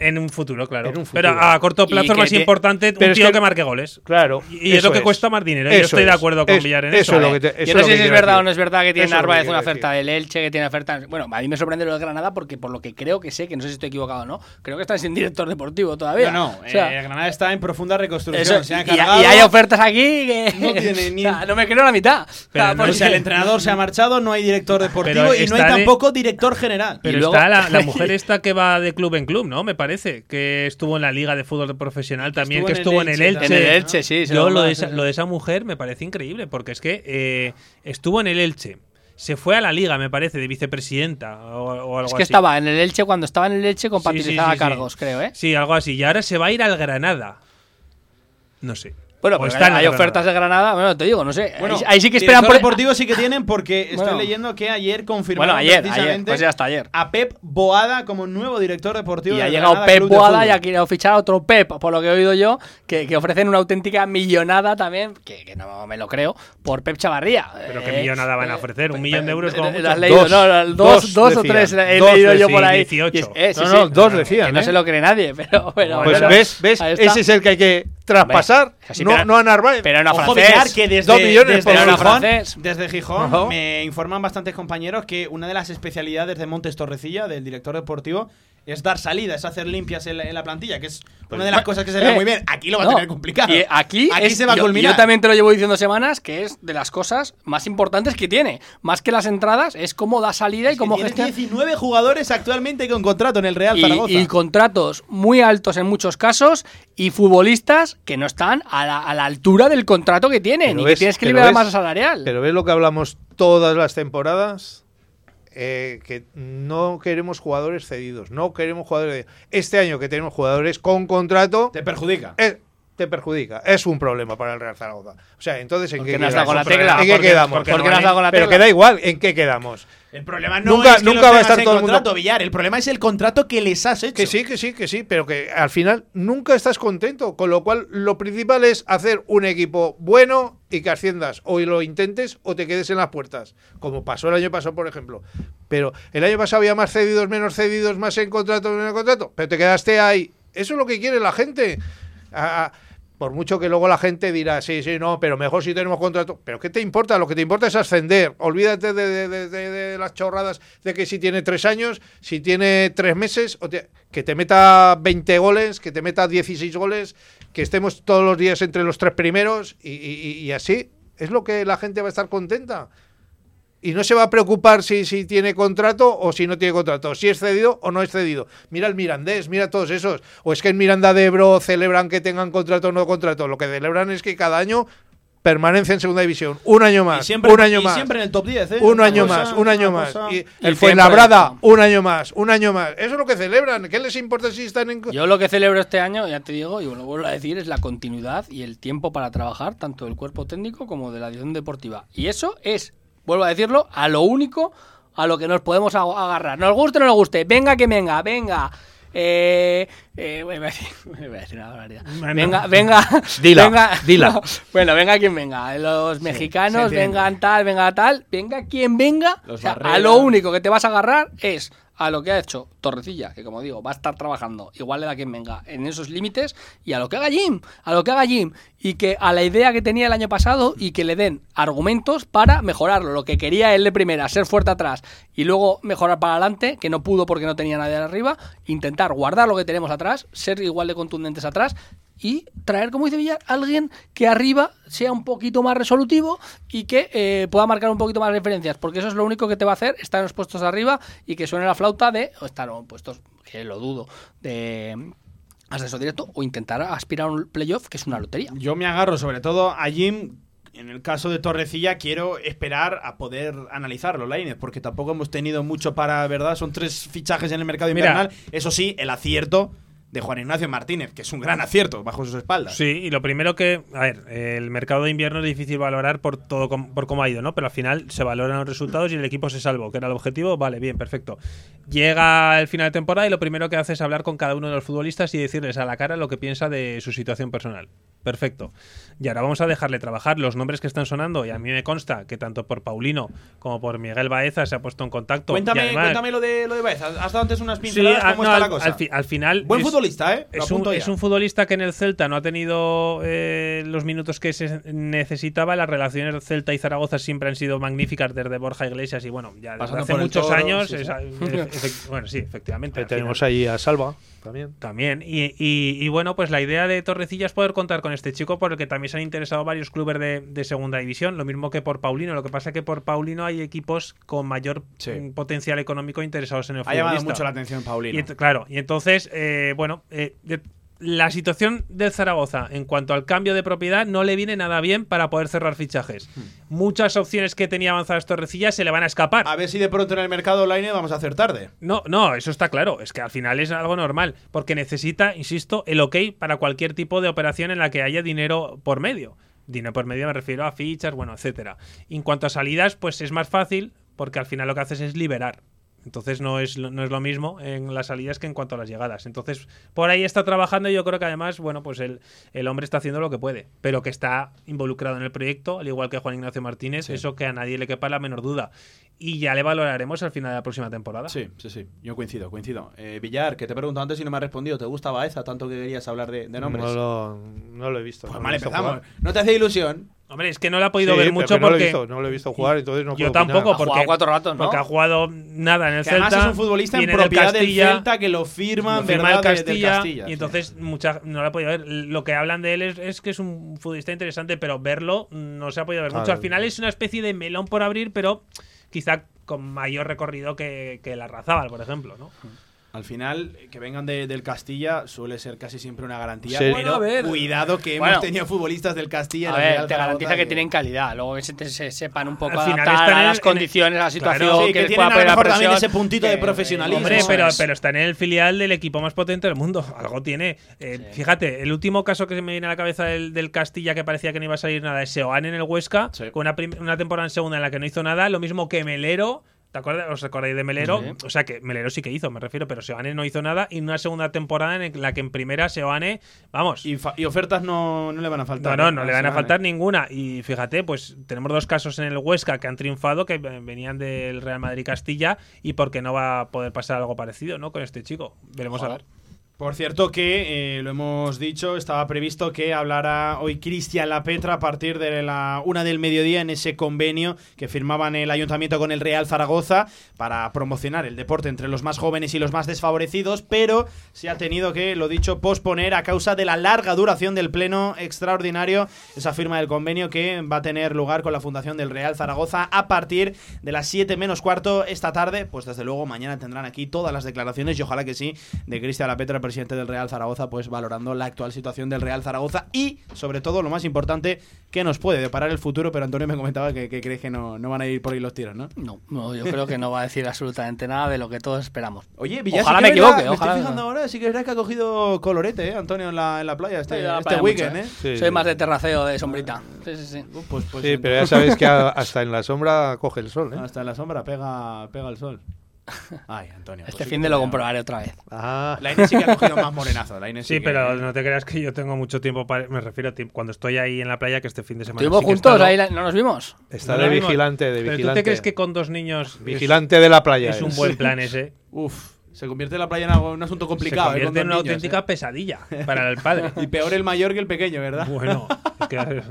En un futuro, claro. Pero a corto plazo es más te- importante Pero un es tío que- que, marque goles. Claro. Y es lo que cuesta más dinero. Yo Eso estoy de acuerdo con Es- Villar en eso eso. es lo ¿eh? que te- eso Yo no sé si es verdad o no es verdad que tiene Narváez una decir. oferta del Elche, que tiene oferta. Bueno, a mí me sorprende lo del Granada porque por lo que creo que sé, que no sé si estoy equivocado o no, creo que están sin director deportivo todavía. No, no. O sea, eh, Granada está en profunda reconstrucción. eso- se ha y, hay ofertas aquí que No tiene ni- o sea, no me creo la mitad. Pero O sea, no O sea, el entrenador se ha marchado, no hay director deportivo y no hay de- tampoco director general. Pero está la, la mujer esta que va de club en club, ¿no? Me parece. Que estuvo en la Liga de Fútbol Profesional también, que estuvo en el Elche. En el Elche, sí. Yo lo de, esa, lo de esa mujer me parece increíble, porque es que eh, estuvo en el Elche. Se fue a la Liga, me parece, de vicepresidenta o, o algo Es que así. estaba en el Elche cuando estaba en el Elche con Sí, sí, Patricia sí, sí. Cargos, creo, ¿eh? Sí, algo así. Y ahora se va a ir al Granada. No sé. Bueno, O pero está en hay ofertas de Granada, bueno, te digo, no sé. Bueno, ahí, ahí sí que esperan director por deportivo sí que tienen porque estoy Bueno. leyendo que ayer confirmaron Bueno, ayer, ayer, precisamente pues ya hasta ayer. a Pep Boada como nuevo director deportivo Y ha del llegado Granada Pep Club de Boada y ha querido fichar a otro Pep, por lo que he oído yo, que, que ofrecen una auténtica millonada también, que, que no me lo creo, por Pep Chavarría. Pero Eh, qué millonada van a ofrecer. Un millón de euros como ¿Lo mucho. has leído? Dos. no, dos, Dos dos o tres he Dos leído yo por ahí. 18. Y es- eh, sí, No, sí, no, dos que decían, no ¿eh? se lo cree nadie, pero, Pues bueno, ves, ves, ese es el que hay que traspasar, Sí, no, pero- no a Narváez. Pero no a Ojo, francés. Villar, que desde, Dos millones desde por Pero no a Gijón, desde Gijón me informan bastantes compañeros que una de las especialidades de Montes Torrecilla, del director deportivo, es dar salida, es hacer limpias en la, en la plantilla, que es una de las cosas que se ve eh, muy bien. Aquí lo va a tener complicado. Y aquí, aquí es- se va a yo- culminar. Yo también te lo llevo diciendo semanas, que es de las cosas más importantes que tiene. Más que las entradas, es cómo da salida y cómo gestiona. 19 jugadores actualmente con contrato en el Real Zaragoza. Y, y contratos muy altos en muchos casos y futbolistas que no están a la, a la altura del contrato que tienen Pero y que tienes que liberar masa salarial. Pero ves lo que hablamos todas las temporadas. Eh, que no queremos jugadores cedidos, no queremos jugadores. Este año que tenemos jugadores con contrato. Te perjudica. eh, te perjudica. Es un problema para el Real Zaragoza. O sea, entonces, ¿en ¿Por qué quedamos? Pero tecla? que da igual, ¿en qué quedamos? El problema no Nunca- es que nunca va a estar todo el mundo- contrato, Villar. El problema es el contrato que les has hecho. Que sí, que sí, que sí, pero que al final nunca estás contento. Con lo cual, lo principal es hacer un equipo bueno y que asciendas. O lo intentes o te quedes en las puertas. Como pasó el año pasado, por ejemplo. Pero el año pasado había más cedidos, menos cedidos, más en contrato, menos en contrato. Pero te quedaste ahí. Eso es lo que quiere la gente. A- a- por mucho que luego la gente dirá, sí, sí, no, pero mejor si tenemos contrato. Pero ¿qué te importa? Lo que te importa es ascender. Olvídate de, de- de- las chorradas de que si tiene tres años, si tiene tres meses, o te- que te meta 20 goles, que te meta 16 goles, que estemos todos los días entre los tres primeros y así. Es lo que la gente va a estar contenta. Y no se va a preocupar si, si tiene contrato o si no tiene contrato, si es cedido o no es cedido. Mira el Mirandés, mira todos esos. O es que en Miranda de Ebro celebran que tengan contrato o no contrato. Lo que celebran es que cada año permanece en segunda división. Un año más, Y siempre, un año y más. siempre en el top 10, ¿eh? Un año cosa, más, un año más. cosa. Y El el Fuenlabrada, un año más, un año más. Eso es lo que celebran. ¿Qué les importa si están en... Yo lo que celebro este año, ya te digo, y lo vuelvo a decir, es la continuidad y el tiempo para trabajar, tanto del cuerpo técnico como de la dirección deportiva. Y eso es, vuelvo a decirlo, a lo único a lo que nos podemos ag- agarrar. Nos guste o no nos guste, venga que venga, venga. Eh, eh, voy a decir, voy a decir una barbaridad. Bueno. Venga, venga, Dila, venga, dila. no, bueno, venga quien venga. Los mexicanos, entiende. vengan tal, venga tal, venga quien venga. O sea, a lo único que te vas a agarrar es a lo que ha hecho Torrecilla, que como digo, va a estar trabajando, igual le da quien venga, en esos límites, y a lo que haga Jim, a lo que haga Jim, y que a la idea que tenía el año pasado y que le den argumentos para mejorarlo, lo que quería él de primera, ser fuerte atrás y luego mejorar para adelante, que no pudo porque no tenía nadie arriba, intentar guardar lo que tenemos atrás, ser igual de contundentes atrás y traer, como dice Villar, alguien que arriba sea un poquito más resolutivo y que eh, pueda marcar un poquito más diferencias, porque eso es lo único que te va a hacer estar en los puestos de arriba y que suene la flauta de, o estar en puestos, que lo dudo, de ascenso directo o intentar aspirar a un playoff, que es una lotería. Yo me agarro sobre todo a Jim. En el caso de Torrecilla, quiero esperar a poder analizarlo, Lainez, porque tampoco hemos tenido mucho para, ¿verdad? Son tres fichajes en el mercado Mira. invernal. Eso sí, el acierto de Juan Ignacio Martínez, que es un gran acierto bajo sus espaldas. Sí, y lo primero que, a ver, el mercado de invierno es difícil valorar por todo por cómo ha ido, ¿no? Pero al final se valoran los resultados y el equipo se salvó, que era el objetivo, vale, bien, perfecto. Llega el final de temporada y lo primero que hace es hablar con cada uno de los futbolistas y decirles a la cara lo que piensa de su situación personal. Perfecto. Y ahora vamos a dejarle trabajar los nombres que están sonando y a mí me consta que tanto por Paulino como por Miguel Baeza se ha puesto en contacto. Cuéntame, además- cuéntame lo de lo de Baez. Has dado antes unas Sí, pinceladas, ah, ¿cómo no, está al, la cosa? al fi- al final. Buen es- futbolista, ¿eh? Es un, es un futbolista que en el Celta no ha tenido eh, los minutos que se necesitaba. Las relaciones Celta y Zaragoza siempre han sido magníficas desde Borja Iglesias y bueno, ya desde Pasando hace muchos Toro, años. sí, sí. bueno, sí, efectivamente. Ahí tenemos final. ahí a Salva también. También. Y, y- y bueno, pues la idea de Torrecilla es poder contar con este chico por el que también se han interesado varios clubes de, de segunda división. Lo mismo que por Paulino. Lo que pasa es que por Paulino hay equipos con mayor Sí. mm, potencial económico interesados en el Ha llamado mucho la atención Paulino. Y claro, y entonces, eh, bueno, eh, la situación del Zaragoza en cuanto al cambio de propiedad no le viene nada bien para poder cerrar fichajes. Hmm. Muchas opciones que tenía avanzadas Torrecilla se le van a escapar. A ver si de pronto en el mercado online vamos a hacer tarde. No, no, eso está claro. Es que al final es algo normal. Porque necesita, insisto, el ok para cualquier tipo de operación en la que haya dinero por medio. Dinero por medio me refiero a fichas, bueno, etcétera. En cuanto a salidas, pues es más fácil porque al final lo que haces es liberar. Entonces no es, lo- no es lo mismo en las salidas que en cuanto a las llegadas. Entonces, por ahí está trabajando y yo creo que además, bueno, pues el, el hombre está haciendo lo que puede, pero que está involucrado en el proyecto, al igual que Juan Ignacio Martínez, eso que a nadie le quepa la menor duda. Y ya le valoraremos al final de la próxima temporada. Sí, sí, sí. Yo coincido, coincido. Eh, Villar, que te he preguntado antes y no me has respondido. ¿Te gusta Baeza tanto que querías hablar de, de nombres? No lo, no lo he visto. Pues no mal empezamos. ¿No te hace ilusión? Hombre, es que no la ha podido Sí, ver mucho lo he porque. visto, no lo he visto jugar, entonces no Yo puedo opinar. tampoco, Ha porque, jugado cuatro ratos, ¿no? porque ha jugado nada en el Que Celta. además es un futbolista en propiedad del Celta que lo firma, lo firma ¿verdad? el del Castilla, y sí. entonces mucha, no la ha podido ver. Lo que hablan de él es, es que es un futbolista interesante, pero verlo no se ha podido ver mucho. Al final es una especie de melón por abrir, pero quizá con mayor recorrido que, que la Razábal, por ejemplo, ¿no? Al final, que vengan de- del Castilla suele ser casi siempre una garantía. Sí. Pero Bueno, cuidado que Bueno. hemos tenido futbolistas del Castilla. en A el ver, Real te garantiza que tienen calidad. Luego que se, te- se sepan un poco Al final adaptar están a en las el- condiciones, a la situación. sí, que les tienen pueda a lo poner la mejor también presión, ese puntito de que- profesionalismo. Hombre, pero, es. pero está en el filial del equipo más potente del mundo. Algo tiene. Eh, Fíjate, el último caso que se me viene a la cabeza del, del Castilla que parecía que no iba a salir nada es Seoane en el Huesca, Sí. con una, una temporada en segunda en la que no hizo nada. Lo mismo que Melero. ¿Te acuerdas? ¿Os acordáis de Melero? Sí. O sea que Melero sí que hizo, me refiero, pero Seoane no hizo nada. Y una segunda temporada en la que en primera Seoane, vamos. Y, ofertas no, no le van a faltar. No, no, ¿eh? no le van a faltar ninguna. Y fíjate, pues tenemos dos casos en el Huesca que han triunfado, que venían del Real Madrid Castilla, y porque no va a poder pasar algo parecido, ¿no? Con este chico. Veremos a ver. Por cierto que, eh, lo hemos dicho, estaba previsto que hablara hoy Cristian La Petra a partir de la una del mediodía en ese convenio que firmaban el ayuntamiento con el Real Zaragoza para promocionar el deporte entre los más jóvenes y los más desfavorecidos, pero se ha tenido que, lo dicho, posponer a causa de la larga duración del pleno extraordinario, esa firma del convenio que va a tener lugar con la Fundación del Real Zaragoza a partir de las 7 menos cuarto esta tarde, pues desde luego mañana tendrán aquí todas las declaraciones y ojalá que sí, de Cristian La Petra, presidente del Real Zaragoza, pues valorando la actual situación del Real Zaragoza y, sobre todo, lo más importante, que nos puede deparar el futuro, pero Antonio me comentaba que, que crees que no, no van a ir por ahí los tiros, ¿no? No, no, yo creo que no va a decir absolutamente nada de lo que todos esperamos. Oye, Villar, Ojalá sí me que es verdad, equivoque, Me ojalá. estoy fijando ahora, sí que es verdad que ha cogido colorete, ¿eh, Antonio, en la, en la playa este, Sí, la este playa weekend, mucho, ¿eh? Sí, Soy sí. más de terraceo, de sombrita. Sí, sí, sí. Pues, pues Sí, pero ya sabéis que hasta en la sombra coge el sol, ¿eh? Hasta en la sombra pega, pega el sol. Ay, Antonio. Este pues fin de lo comprobaré otra vez. Ah, La Inés sí que ha cogido más morenazo. La Sí, que- pero no te creas que yo tengo mucho tiempo para. Me refiero a tiempo cuando estoy ahí en la playa, que este fin de semana. ¿Estuvimos sí juntos? estado- Ahí la- no nos vimos. está No de vigilante, de Pero vigilante. ¿tú te crees que con dos niños. es- Vigilante de la playa. Es, un eres. buen plan ese? Uf, se convierte la playa en algo- un asunto complicado. Se ¿eh? con convierte en dos una niños, auténtica ¿eh? pesadilla para el padre. Y peor el mayor que el pequeño, ¿verdad? Bueno, es que-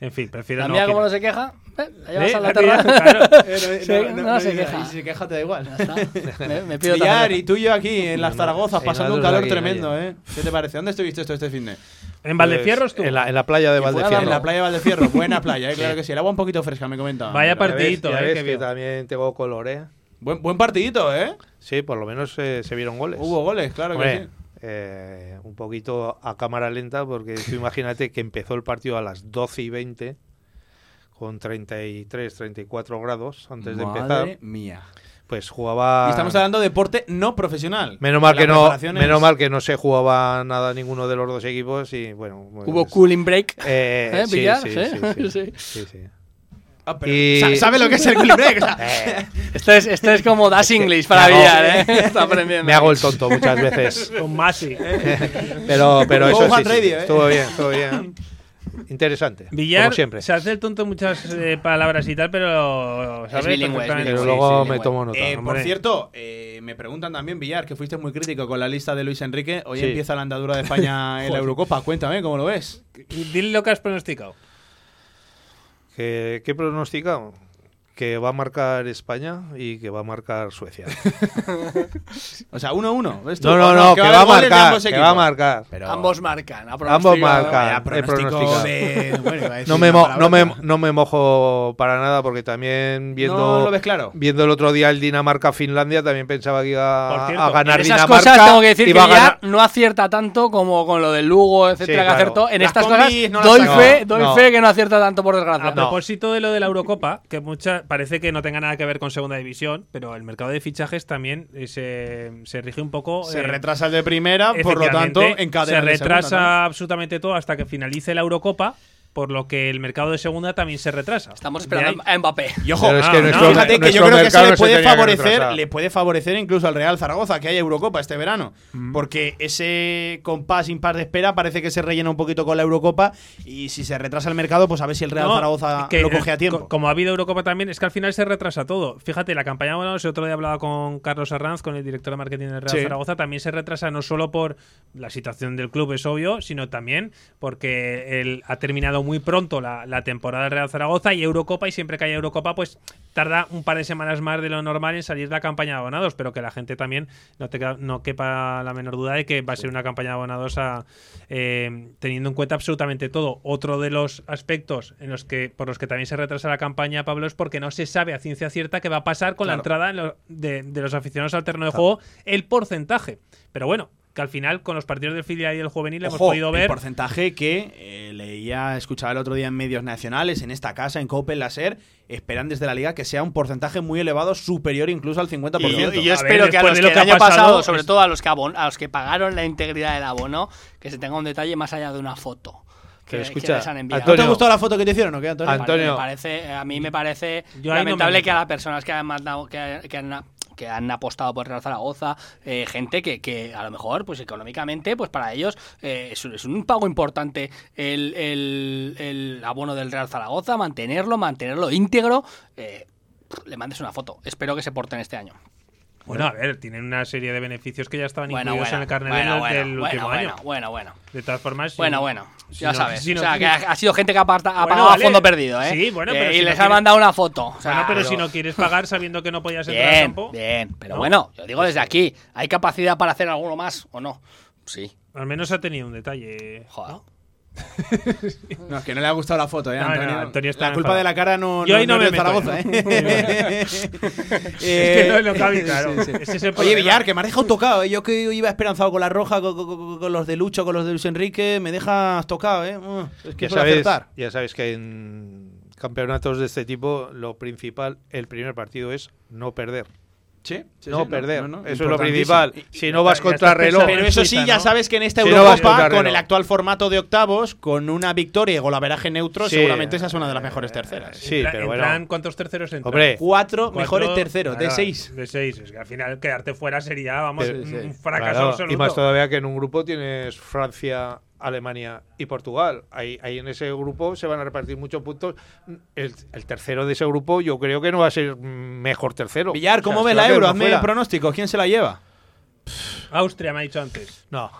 en fin, prefiero La no. mía, como no se queja, eh, la llevas ¿Eh? a la La terraza. claro. Eh, Sí, no se queja. Y si se queja te da igual. Ya está. Me, me pido Villar, y tú y yo aquí en las Zaragozas pasando un calor aquí, tremendo. ¿eh? ¿Qué te parece? ¿Dónde estuviste esto este fin de? En Valdefierros tú. En la, en la playa de Valdefierro. En la playa de Valdefierro, buena playa, ¿eh? claro que sí. El agua un poquito fresca, me comentaba. Vaya Pero- Ya ves- partidito, eh, que también tengo color, ¿eh? Buen, buen partidito, ¿eh? Sí, por lo menos eh, se vieron goles. Hubo goles, claro que sí. eh, un poquito a cámara lenta, porque tú imagínate que empezó el partido a las 12 y 20, con 33, 34 grados antes de empezar. Madre mía. Pues jugaba. Y estamos hablando de deporte no profesional. Menos mal, que no, es- menos mal que no se jugaba nada ninguno de los dos equipos y bueno. pues, Hubo cooling break. eh, ¿Eh, sí, Villar? sí, Sí, sí, sí, sí. sí, sí. Ah, pero Y- sa- ¿Sabe lo que es el break? O sea, Eh, Esto es, esto es como Das English para Villar, ¿eh? Está aprendiendo. me hago el tonto muchas veces. Con Masi. Pero, pero eso sí, ¿eh? estuvo bien, estuvo bien. Interesante. Villar como siempre. se hace el tonto en muchas eh, palabras y tal, pero sabe bilingüe, es perfectamente. Pero Sí, luego sí, me tomo nota. Eh, por cierto, eh, me preguntan también, Villar, que fuiste muy crítico con la lista de Luis Enrique. Hoy Sí. empieza la andadura de España en la. Eurocopa. Cuéntame, ¿cómo lo ves? Dile lo que has pronosticado. ¿Qué, qué pronosticado? Que va a marcar España y que va a marcar Suecia. O sea, 1-1. ¿ves tú? No, no, ¿O no, que, va a marcar. ambos Que va a marcar. Pero- Ambos marcan. Ambos marcan. De- bueno, a No me, mo- no, me, palabra. no me mojo para nada porque también viendo, ¿No lo ves claro? viendo el otro día el Dinamarca-Finlandia también pensaba que iba cierto, a ganar En esas Dinamarca. cosas tengo que decir que a ganar- no acierta tanto como con lo del Lugo, etcétera, Sí, que acertó. En Las estas cosas no las doy fe, No, doy no. fe que no acierta tanto por A desgracia. propósito de lo de la Eurocopa, que mucha, parece que no tenga nada que ver con segunda división, pero el mercado de fichajes también eh, se, se rige un poco. Se eh, retrasa el de primera, por lo tanto, encadena Se segunda, retrasa absolutamente todo hasta que finalice la Eurocopa, por lo que el mercado de segunda también se retrasa. Estamos esperando a Mbappé. Y ojo, es que no, nuestro, fíjate que yo creo que eso le puede favorecer, le puede favorecer incluso al Real Zaragoza, que haya Eurocopa este verano. Mm. Porque ese compás impar de espera parece que se rellena un poquito con la Eurocopa. Y si se retrasa el mercado, pues a ver si el Real No, Zaragoza que, lo coge a tiempo. co- Como ha habido Eurocopa también, es que al final se retrasa todo. Fíjate, la campaña, bueno, el otro día hablaba con Carlos Arranz, con el director de marketing del Real Sí. Zaragoza, también se retrasa no solo por la situación del club, es obvio, sino también porque él ha terminado muy pronto la, la temporada del Real Zaragoza y Eurocopa, y siempre que hay Eurocopa, pues tarda un par de semanas más de lo normal en salir la campaña de abonados, pero que la gente también no, te, no quepa la menor duda de que va a ser una campaña de abonados a, eh, teniendo en cuenta absolutamente todo. Otro de los aspectos en los que por los que también se retrasa la campaña, Pablo, es porque no se sabe a ciencia cierta qué va a pasar con la entrada en lo- de, de los aficionados al terreno de juego, el porcentaje. Pero bueno, que al final con los partidos del filial y del juvenil hemos podido el ver porcentaje que eh, leía, escuchaba el otro día en medios nacionales, en esta casa, en Copa, en la SER, esperan desde la liga que sea un porcentaje muy elevado, superior incluso al 50%. Y yo, y yo A ver, espero que a después los de que lo el que ha año pasado, pasado, sobre es- todo a los que abon- a los que pagaron la integridad del abono, que se tenga un detalle más allá de una foto. Que, que escucha, les han enviado. ¿No te Antonio, gustó la foto que te hicieron o qué, Antonio? Antonio. Me parece, a mí me parece Yo ahí no me lamentable que a las personas que han mandado, que, que han que han apostado por Real Zaragoza, eh, gente que, que a lo mejor, pues económicamente, pues para ellos eh, es, un- pago importante el, el- el abono del Real Zaragoza, mantenerlo, mantenerlo íntegro. eh, le mandes una foto. Espero que se porten este año. Bueno, a ver, tienen una serie de beneficios que ya estaban Bueno, incluidos bueno, en el carnet bueno, del, último bueno, año. bueno, bueno. De todas formas, si Bueno, no- bueno, ya sabes. si no o sea, que quieres- ha, ha sido gente que ha, pagado vale. a fondo perdido, ¿eh? Sí, bueno, pero y les no ha mandado una foto. o sea, Bueno, pero pero- si no quieres pagar sabiendo que no podías entrar al Bien, campo, bien. Pero ¿no? bueno, yo digo desde aquí, ¿hay capacidad para hacer alguno más o no? Sí. al menos ha tenido un detalle. Joder. ¿no? Es que no le ha gustado la foto, ¿eh, No, no, Antonio? Antonio está La culpa enfadado. de la cara no, Yo no- ahí no no me es de Zaragoza, ¿eh? ¿eh? Es que no es lo que había, claro. Ese es el Oye. Villar, que me has dejado tocado. ¿eh? Yo que iba esperanzado con la roja, con, con- con- con los de Lucho, con los de Luis Enrique, me dejas tocado, ¿eh? Uh, es que Ya sabes, acertar. ya sabes que en campeonatos de este tipo lo principal, el primer partido es no perder. Sí, sí, no sí, perder. no, no, Eso es lo principal. Si no vas contra reloj. Pero eso sí, ya sabes que en esta Si Eurocopa, con el actual formato de octavos, con una victoria y golaveraje neutro, Sí. seguramente esa es una de las mejores terceras. Sí, pero bueno. ¿Cuántos terceros entran? Hombre, Cuatro, Cuatro, mejores terceros, de seis. De seis. Es que al final quedarte fuera sería, vamos, Pero- un sí. un fracaso Claro, absoluto. y más todavía que en un grupo tienes Francia, Alemania y Portugal. Ahí, ahí en ese grupo se van a repartir muchos puntos. El, el tercero de ese grupo yo creo que no va a ser mejor tercero. Villar, ¿cómo O sea, a la Euro? Hazme fuera. pronóstico. ¿Quién se la lleva? Austria me ha dicho antes. No.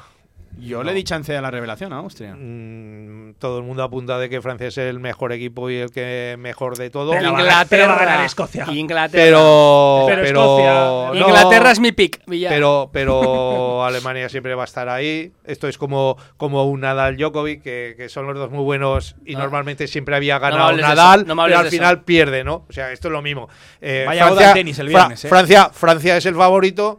Yo le di chance a la revelación a Austria. Mm, todo el mundo apunta de que Francia es el mejor equipo y el que mejor de todo. Pero va a ganar- pero va a Inglaterra. ganar Escocia. Inglaterra. Pero, Pero pero, Escocia- no, Inglaterra es mi pick, Villar. pero, pero Alemania siempre va a estar ahí. Esto es como, como un Nadal Djokovic, que, que son los dos muy buenos y No. normalmente siempre había No ganado Nadal, no hables pero al final pierde, ¿no? O sea, esto es lo mismo. Eh, Vaya al tenis el viernes, ¿eh? Francia, Francia es el favorito,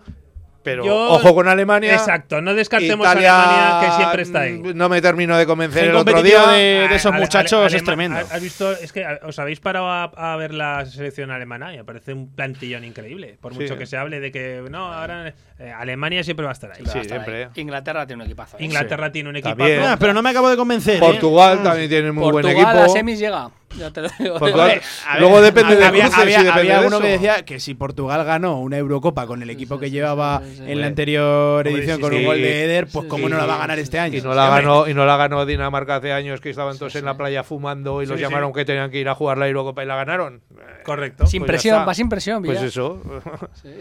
pero Yo- ojo con Alemania. Exacto, no descartemos Italia, a Alemania, que siempre está ahí. No me termino de convencer El el otro día. de, de esos Ale- muchachos Ale- es tremendo. ¿Has visto? Es que os habéis parado a, a ver la selección alemana y me parece un plantillón increíble. Por Sí. mucho que se hable de que no, ahora eh, Alemania siempre va a estar ahí. Sí, siempre. ahí. Inglaterra tiene un equipazo. ¿eh? Inglaterra tiene un equipo. También. Ah, pero no me acabo de convencer. ¿eh? Portugal también tiene muy Portugal buen equipo. a semis llega. Ya te lo digo. Portugal- ver, Luego depende de había, cruces había, depende había de uno que decía que si Portugal ganó una Eurocopa con el equipo Sí, que sí, llevaba sí, sí, sí. en la anterior edición sí, con sí. un gol de Eder, pues Sí, cómo no la va a ganar este año. Y no, la ganó, y no la ganó Dinamarca hace años que estaban todos Sí, en la playa fumando y los llamaron sí. que tenían que ir a jugar la Eurocopa y la ganaron. Correcto. sin pues presión, va sin presión, Pues eso.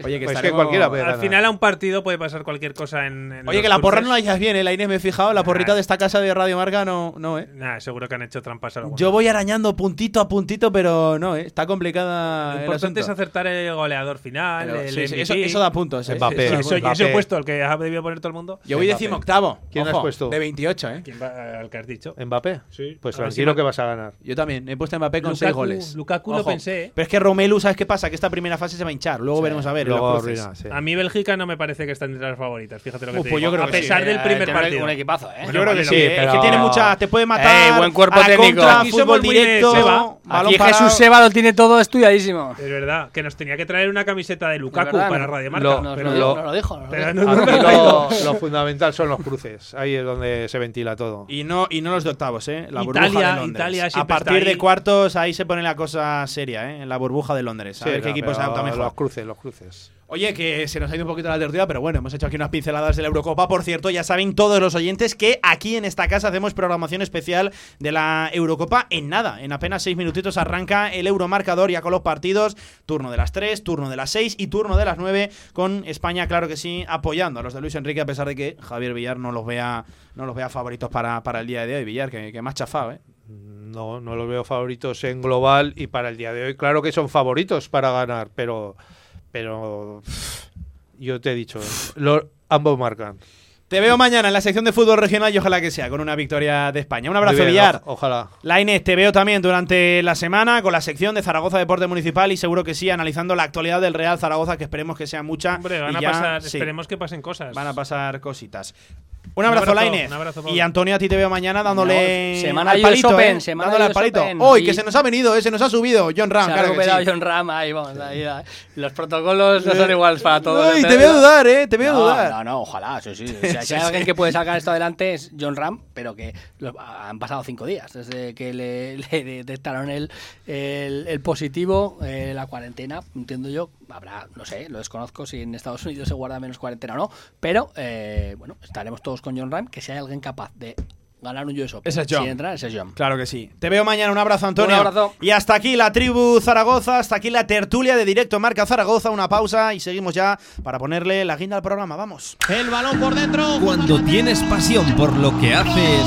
Oye, que Pues estaremos- cualquiera Al ganar. final a un partido puede pasar cualquier cosa en. en Oye, que la porra no la hayas bien, ¿eh? La Inés me he fijado, la porrita de esta casa de Radio Marca no, no ¿eh? Nah, seguro que han hecho trampas. Yo voy arañando puntito a puntito, pero no, ¿eh? Está complicada Lo el importante es acertar el goleador final, Pero el sí, sí, MVP. eso, eso da puntos. sí, eso, eso he puesto, el que ha debido poner todo el mundo. Yo voy décimo octavo. ¿Quién has Ojo, puesto? De 28, ¿eh? ¿Quién va, al que has dicho? ¿Mbappé? Sí. Pues tranquilo que vas a ganar. Yo también, he puesto a Mbappé con Lukaku- 6 goles. Lukaku lo pensé, ¿eh? Pero es que Romelu, ¿sabes qué pasa? Que esta primera fase se va a hinchar. Luego veremos a ver. Luego sí. A mí Bélgica no me parece que está entre las favoritas, fíjate lo que Uh, te pues digo. yo creo a pesar del Eh, primer partido. Un equipazo, ¿eh? Yo creo que sí, es que tiene mucha. Te puede matar. Eh, buen cuerpo técnico. Fútbol directo. Seba. balón Aquí parado. Jesús Seba lo tiene todo estudiadísimo. Es verdad, que nos tenía que traer una camiseta de Lukaku verdad, para no- Radio Marca. Pero lo, nos lo dijo. lo no- no- fundamental son los cruces. Ahí es donde se ventila todo. Y no, y no los de octavos, ¿eh? La Italia- burbuja de Londres. Italia a partir de cuartos, ahí se pone la cosa seria, ¿eh? En la burbuja de Londres. A Sí, ver qué no, equipo se adapta mejor. Los cruces, los cruces. Oye, que se nos ha ido un poquito la tertulia, pero bueno, hemos hecho aquí unas pinceladas de la Eurocopa. Por cierto, ya saben todos los oyentes que aquí en esta casa hacemos programación especial de la Eurocopa en nada. En apenas seis minutitos arranca el Euromarcador ya con los partidos. Turno de las 3, turno de las 6 y turno de las 9 con España, claro que sí, apoyando a los de Luis Enrique a pesar de que Javier Villar no los vea, no los vea favoritos para, para el día de hoy. Villar, que, que más chafado, ¿eh? No, no los veo favoritos en global y para el día de hoy, claro que son favoritos para ganar, pero, pero yo te he dicho, lo, ambos marcan. Te veo mañana en la sección de fútbol regional y ojalá que sea con una victoria de España. Un abrazo, bien, Villar. o- ojalá. Lainez, te veo también durante la semana con la sección de Zaragoza Deporte Municipal y seguro que sí, analizando la actualidad del Real Zaragoza, que esperemos que sea mucha. Hombre, van y a ya- pasar, sí, esperemos que pasen cosas. van a pasar cositas. Un Un abrazo, abrazo, Lainez. un abrazo, y. Antonio, a ti te veo mañana dándole No, semana al US palito, Open, ¿eh? semana dándole al palito. Hoy, que se nos ha venido, ¿eh? se nos ha subido John Ram, Se ha claro que recuperado sí. John Ram, ahí vamos, ahí, ahí. Los protocolos no son iguales para todos. Uy, te veo dudar, ¿eh? Te veo no, dudar. No, no, ojalá, sí, sí. O sea, si hay sí. alguien que puede sacar esto adelante es John Ram, pero que lo- han pasado cinco días desde que le, le detectaron el, el, el positivo, eh, la cuarentena, entiendo yo. Habrá, no sé, lo desconozco si en Estados Unidos se guarda menos cuarentena o no, pero eh, bueno, estaremos todos con John Ram, que si hay alguien capaz de ganar un US Open, Ese es John. si entra, ese es John. Claro que sí. Te veo mañana. Un abrazo, Antonio. Un abrazo. Y hasta aquí la tribu Zaragoza, hasta aquí la tertulia de directo Marca Zaragoza. Una pausa y seguimos ya para ponerle la guinda al programa. Vamos. El balón por dentro. Cuando tienes pasión por lo que haces,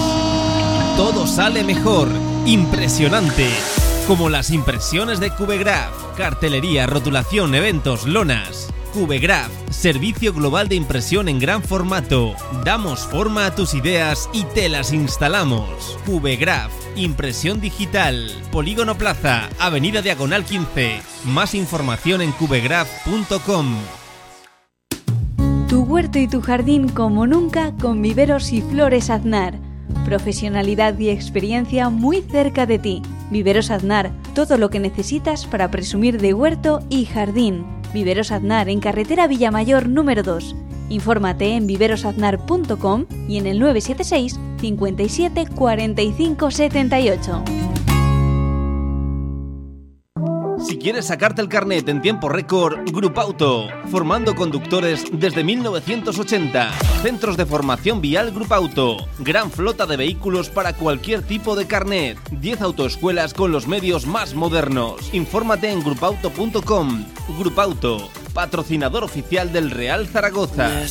todo sale mejor. Impresionante. Como las impresiones de Cubegraph. Cartelería, rotulación, eventos, lonas. Cubegraph, servicio global de impresión en gran formato. Damos forma a tus ideas y te las instalamos. Cubegraph, impresión digital. Polígono Plaza, Avenida Diagonal 15. Más información en cubegraph.com. Tu huerto y tu jardín como nunca con viveros y flores Aznar. Profesionalidad y experiencia muy cerca de ti. Viveros Aznar, todo lo que necesitas para presumir de huerto y jardín. Viveros Aznar en carretera Villamayor número 2. Infórmate en viverosaznar.com y en el 976 57 45 78. Si quieres sacarte el carnet en tiempo récord, Grupauto, formando conductores desde 1980. Centros de formación vial Grupauto, gran flota de vehículos para cualquier tipo de carnet. 10 autoescuelas con los medios más modernos. Infórmate en grupauto.com. Grupauto, patrocinador oficial del Real Zaragoza.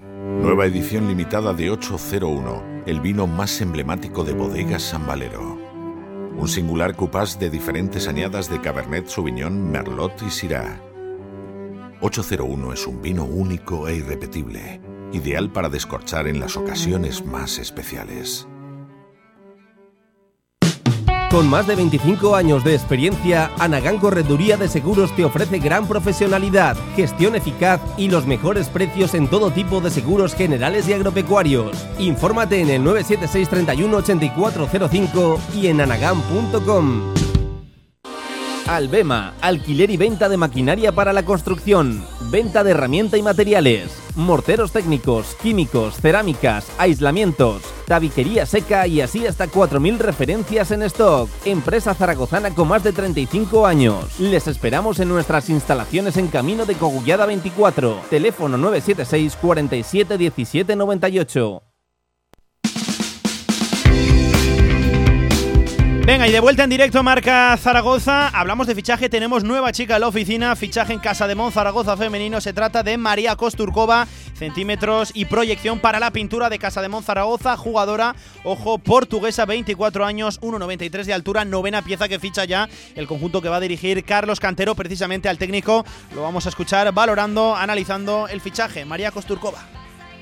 Nueva edición limitada de 801, el vino más emblemático de bodegas San Valero. Un singular cupás de diferentes añadas de Cabernet Sauvignon, Merlot y Syrah. 801 es un vino único e irrepetible, ideal para descorchar en las ocasiones más especiales. Con más de 25 años de experiencia, Anagán Correduría de Seguros te ofrece gran profesionalidad, gestión eficaz y los mejores precios en todo tipo de seguros generales y agropecuarios. Infórmate en el 976 31 8405 y en anagán.com. Albema, alquiler y venta de maquinaria para la construcción, venta de herramienta y materiales, morteros técnicos, químicos, cerámicas, aislamientos, tabiquería seca y así hasta 4.000 referencias en stock. Empresa zaragozana con más de 35 años. Les esperamos en nuestras instalaciones en Camino de Cogullada 24, teléfono 976 47 17 98. Venga, y de vuelta en directo Marca Zaragoza, hablamos de fichaje, tenemos nueva chica en la oficina, fichaje en Casa de Mon Zaragoza femenino, se trata de María Kosturkova, centímetros y proyección para la pintura de Casa de Mon Zaragoza, jugadora, ojo, portuguesa, 24 años, 1,93 de altura, novena pieza que ficha ya el conjunto que va a dirigir Carlos Cantero, precisamente al técnico, lo vamos a escuchar valorando, analizando el fichaje, María Kosturkova.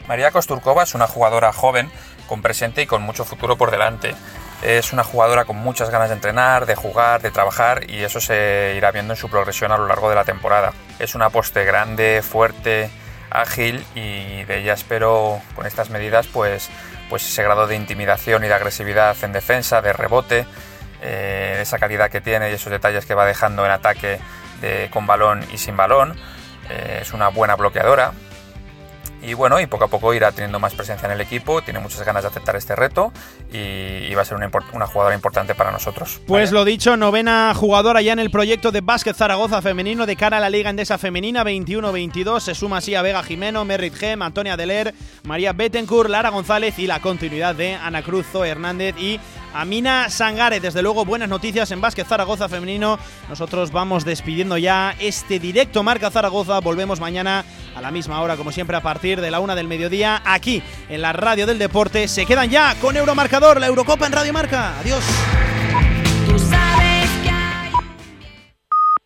María Kosturkova es una jugadora joven, con presente y con mucho futuro por delante. Es una jugadora con muchas ganas de entrenar, de jugar, de trabajar y eso se irá viendo en su progresión a lo largo de la temporada. Es una poste grande, fuerte, ágil y de ella espero con estas medidas pues, pues ese grado de intimidación y de agresividad en defensa, de rebote, eh, esa calidad que tiene y esos detalles que va dejando en ataque con balón y sin balón. Eh, es una buena bloqueadora, y bueno, y poco a poco irá teniendo más presencia en el equipo, tiene muchas ganas de aceptar este reto y, y va a ser una, una jugadora importante para nosotros. Pues lo dicho, novena jugadora ya en el proyecto de Básquet Zaragoza femenino de cara a la Liga Endesa Femenina 21-22. Se suma así a Vega Jimeno, Merrit Gem, Antonia Deler, María Bettencourt, Lara González y la continuidad de Ana Cruz, Zoe Hernández y a Mina Sangare. Desde luego, buenas noticias en Básquet Zaragoza femenino. Nosotros vamos despidiendo ya este directo Marca Zaragoza. Volvemos mañana a la misma hora, como siempre, a partir de la una del mediodía, aquí en la radio del deporte. Se quedan ya con Euromarcador, la Eurocopa en Radio Marca. Adiós.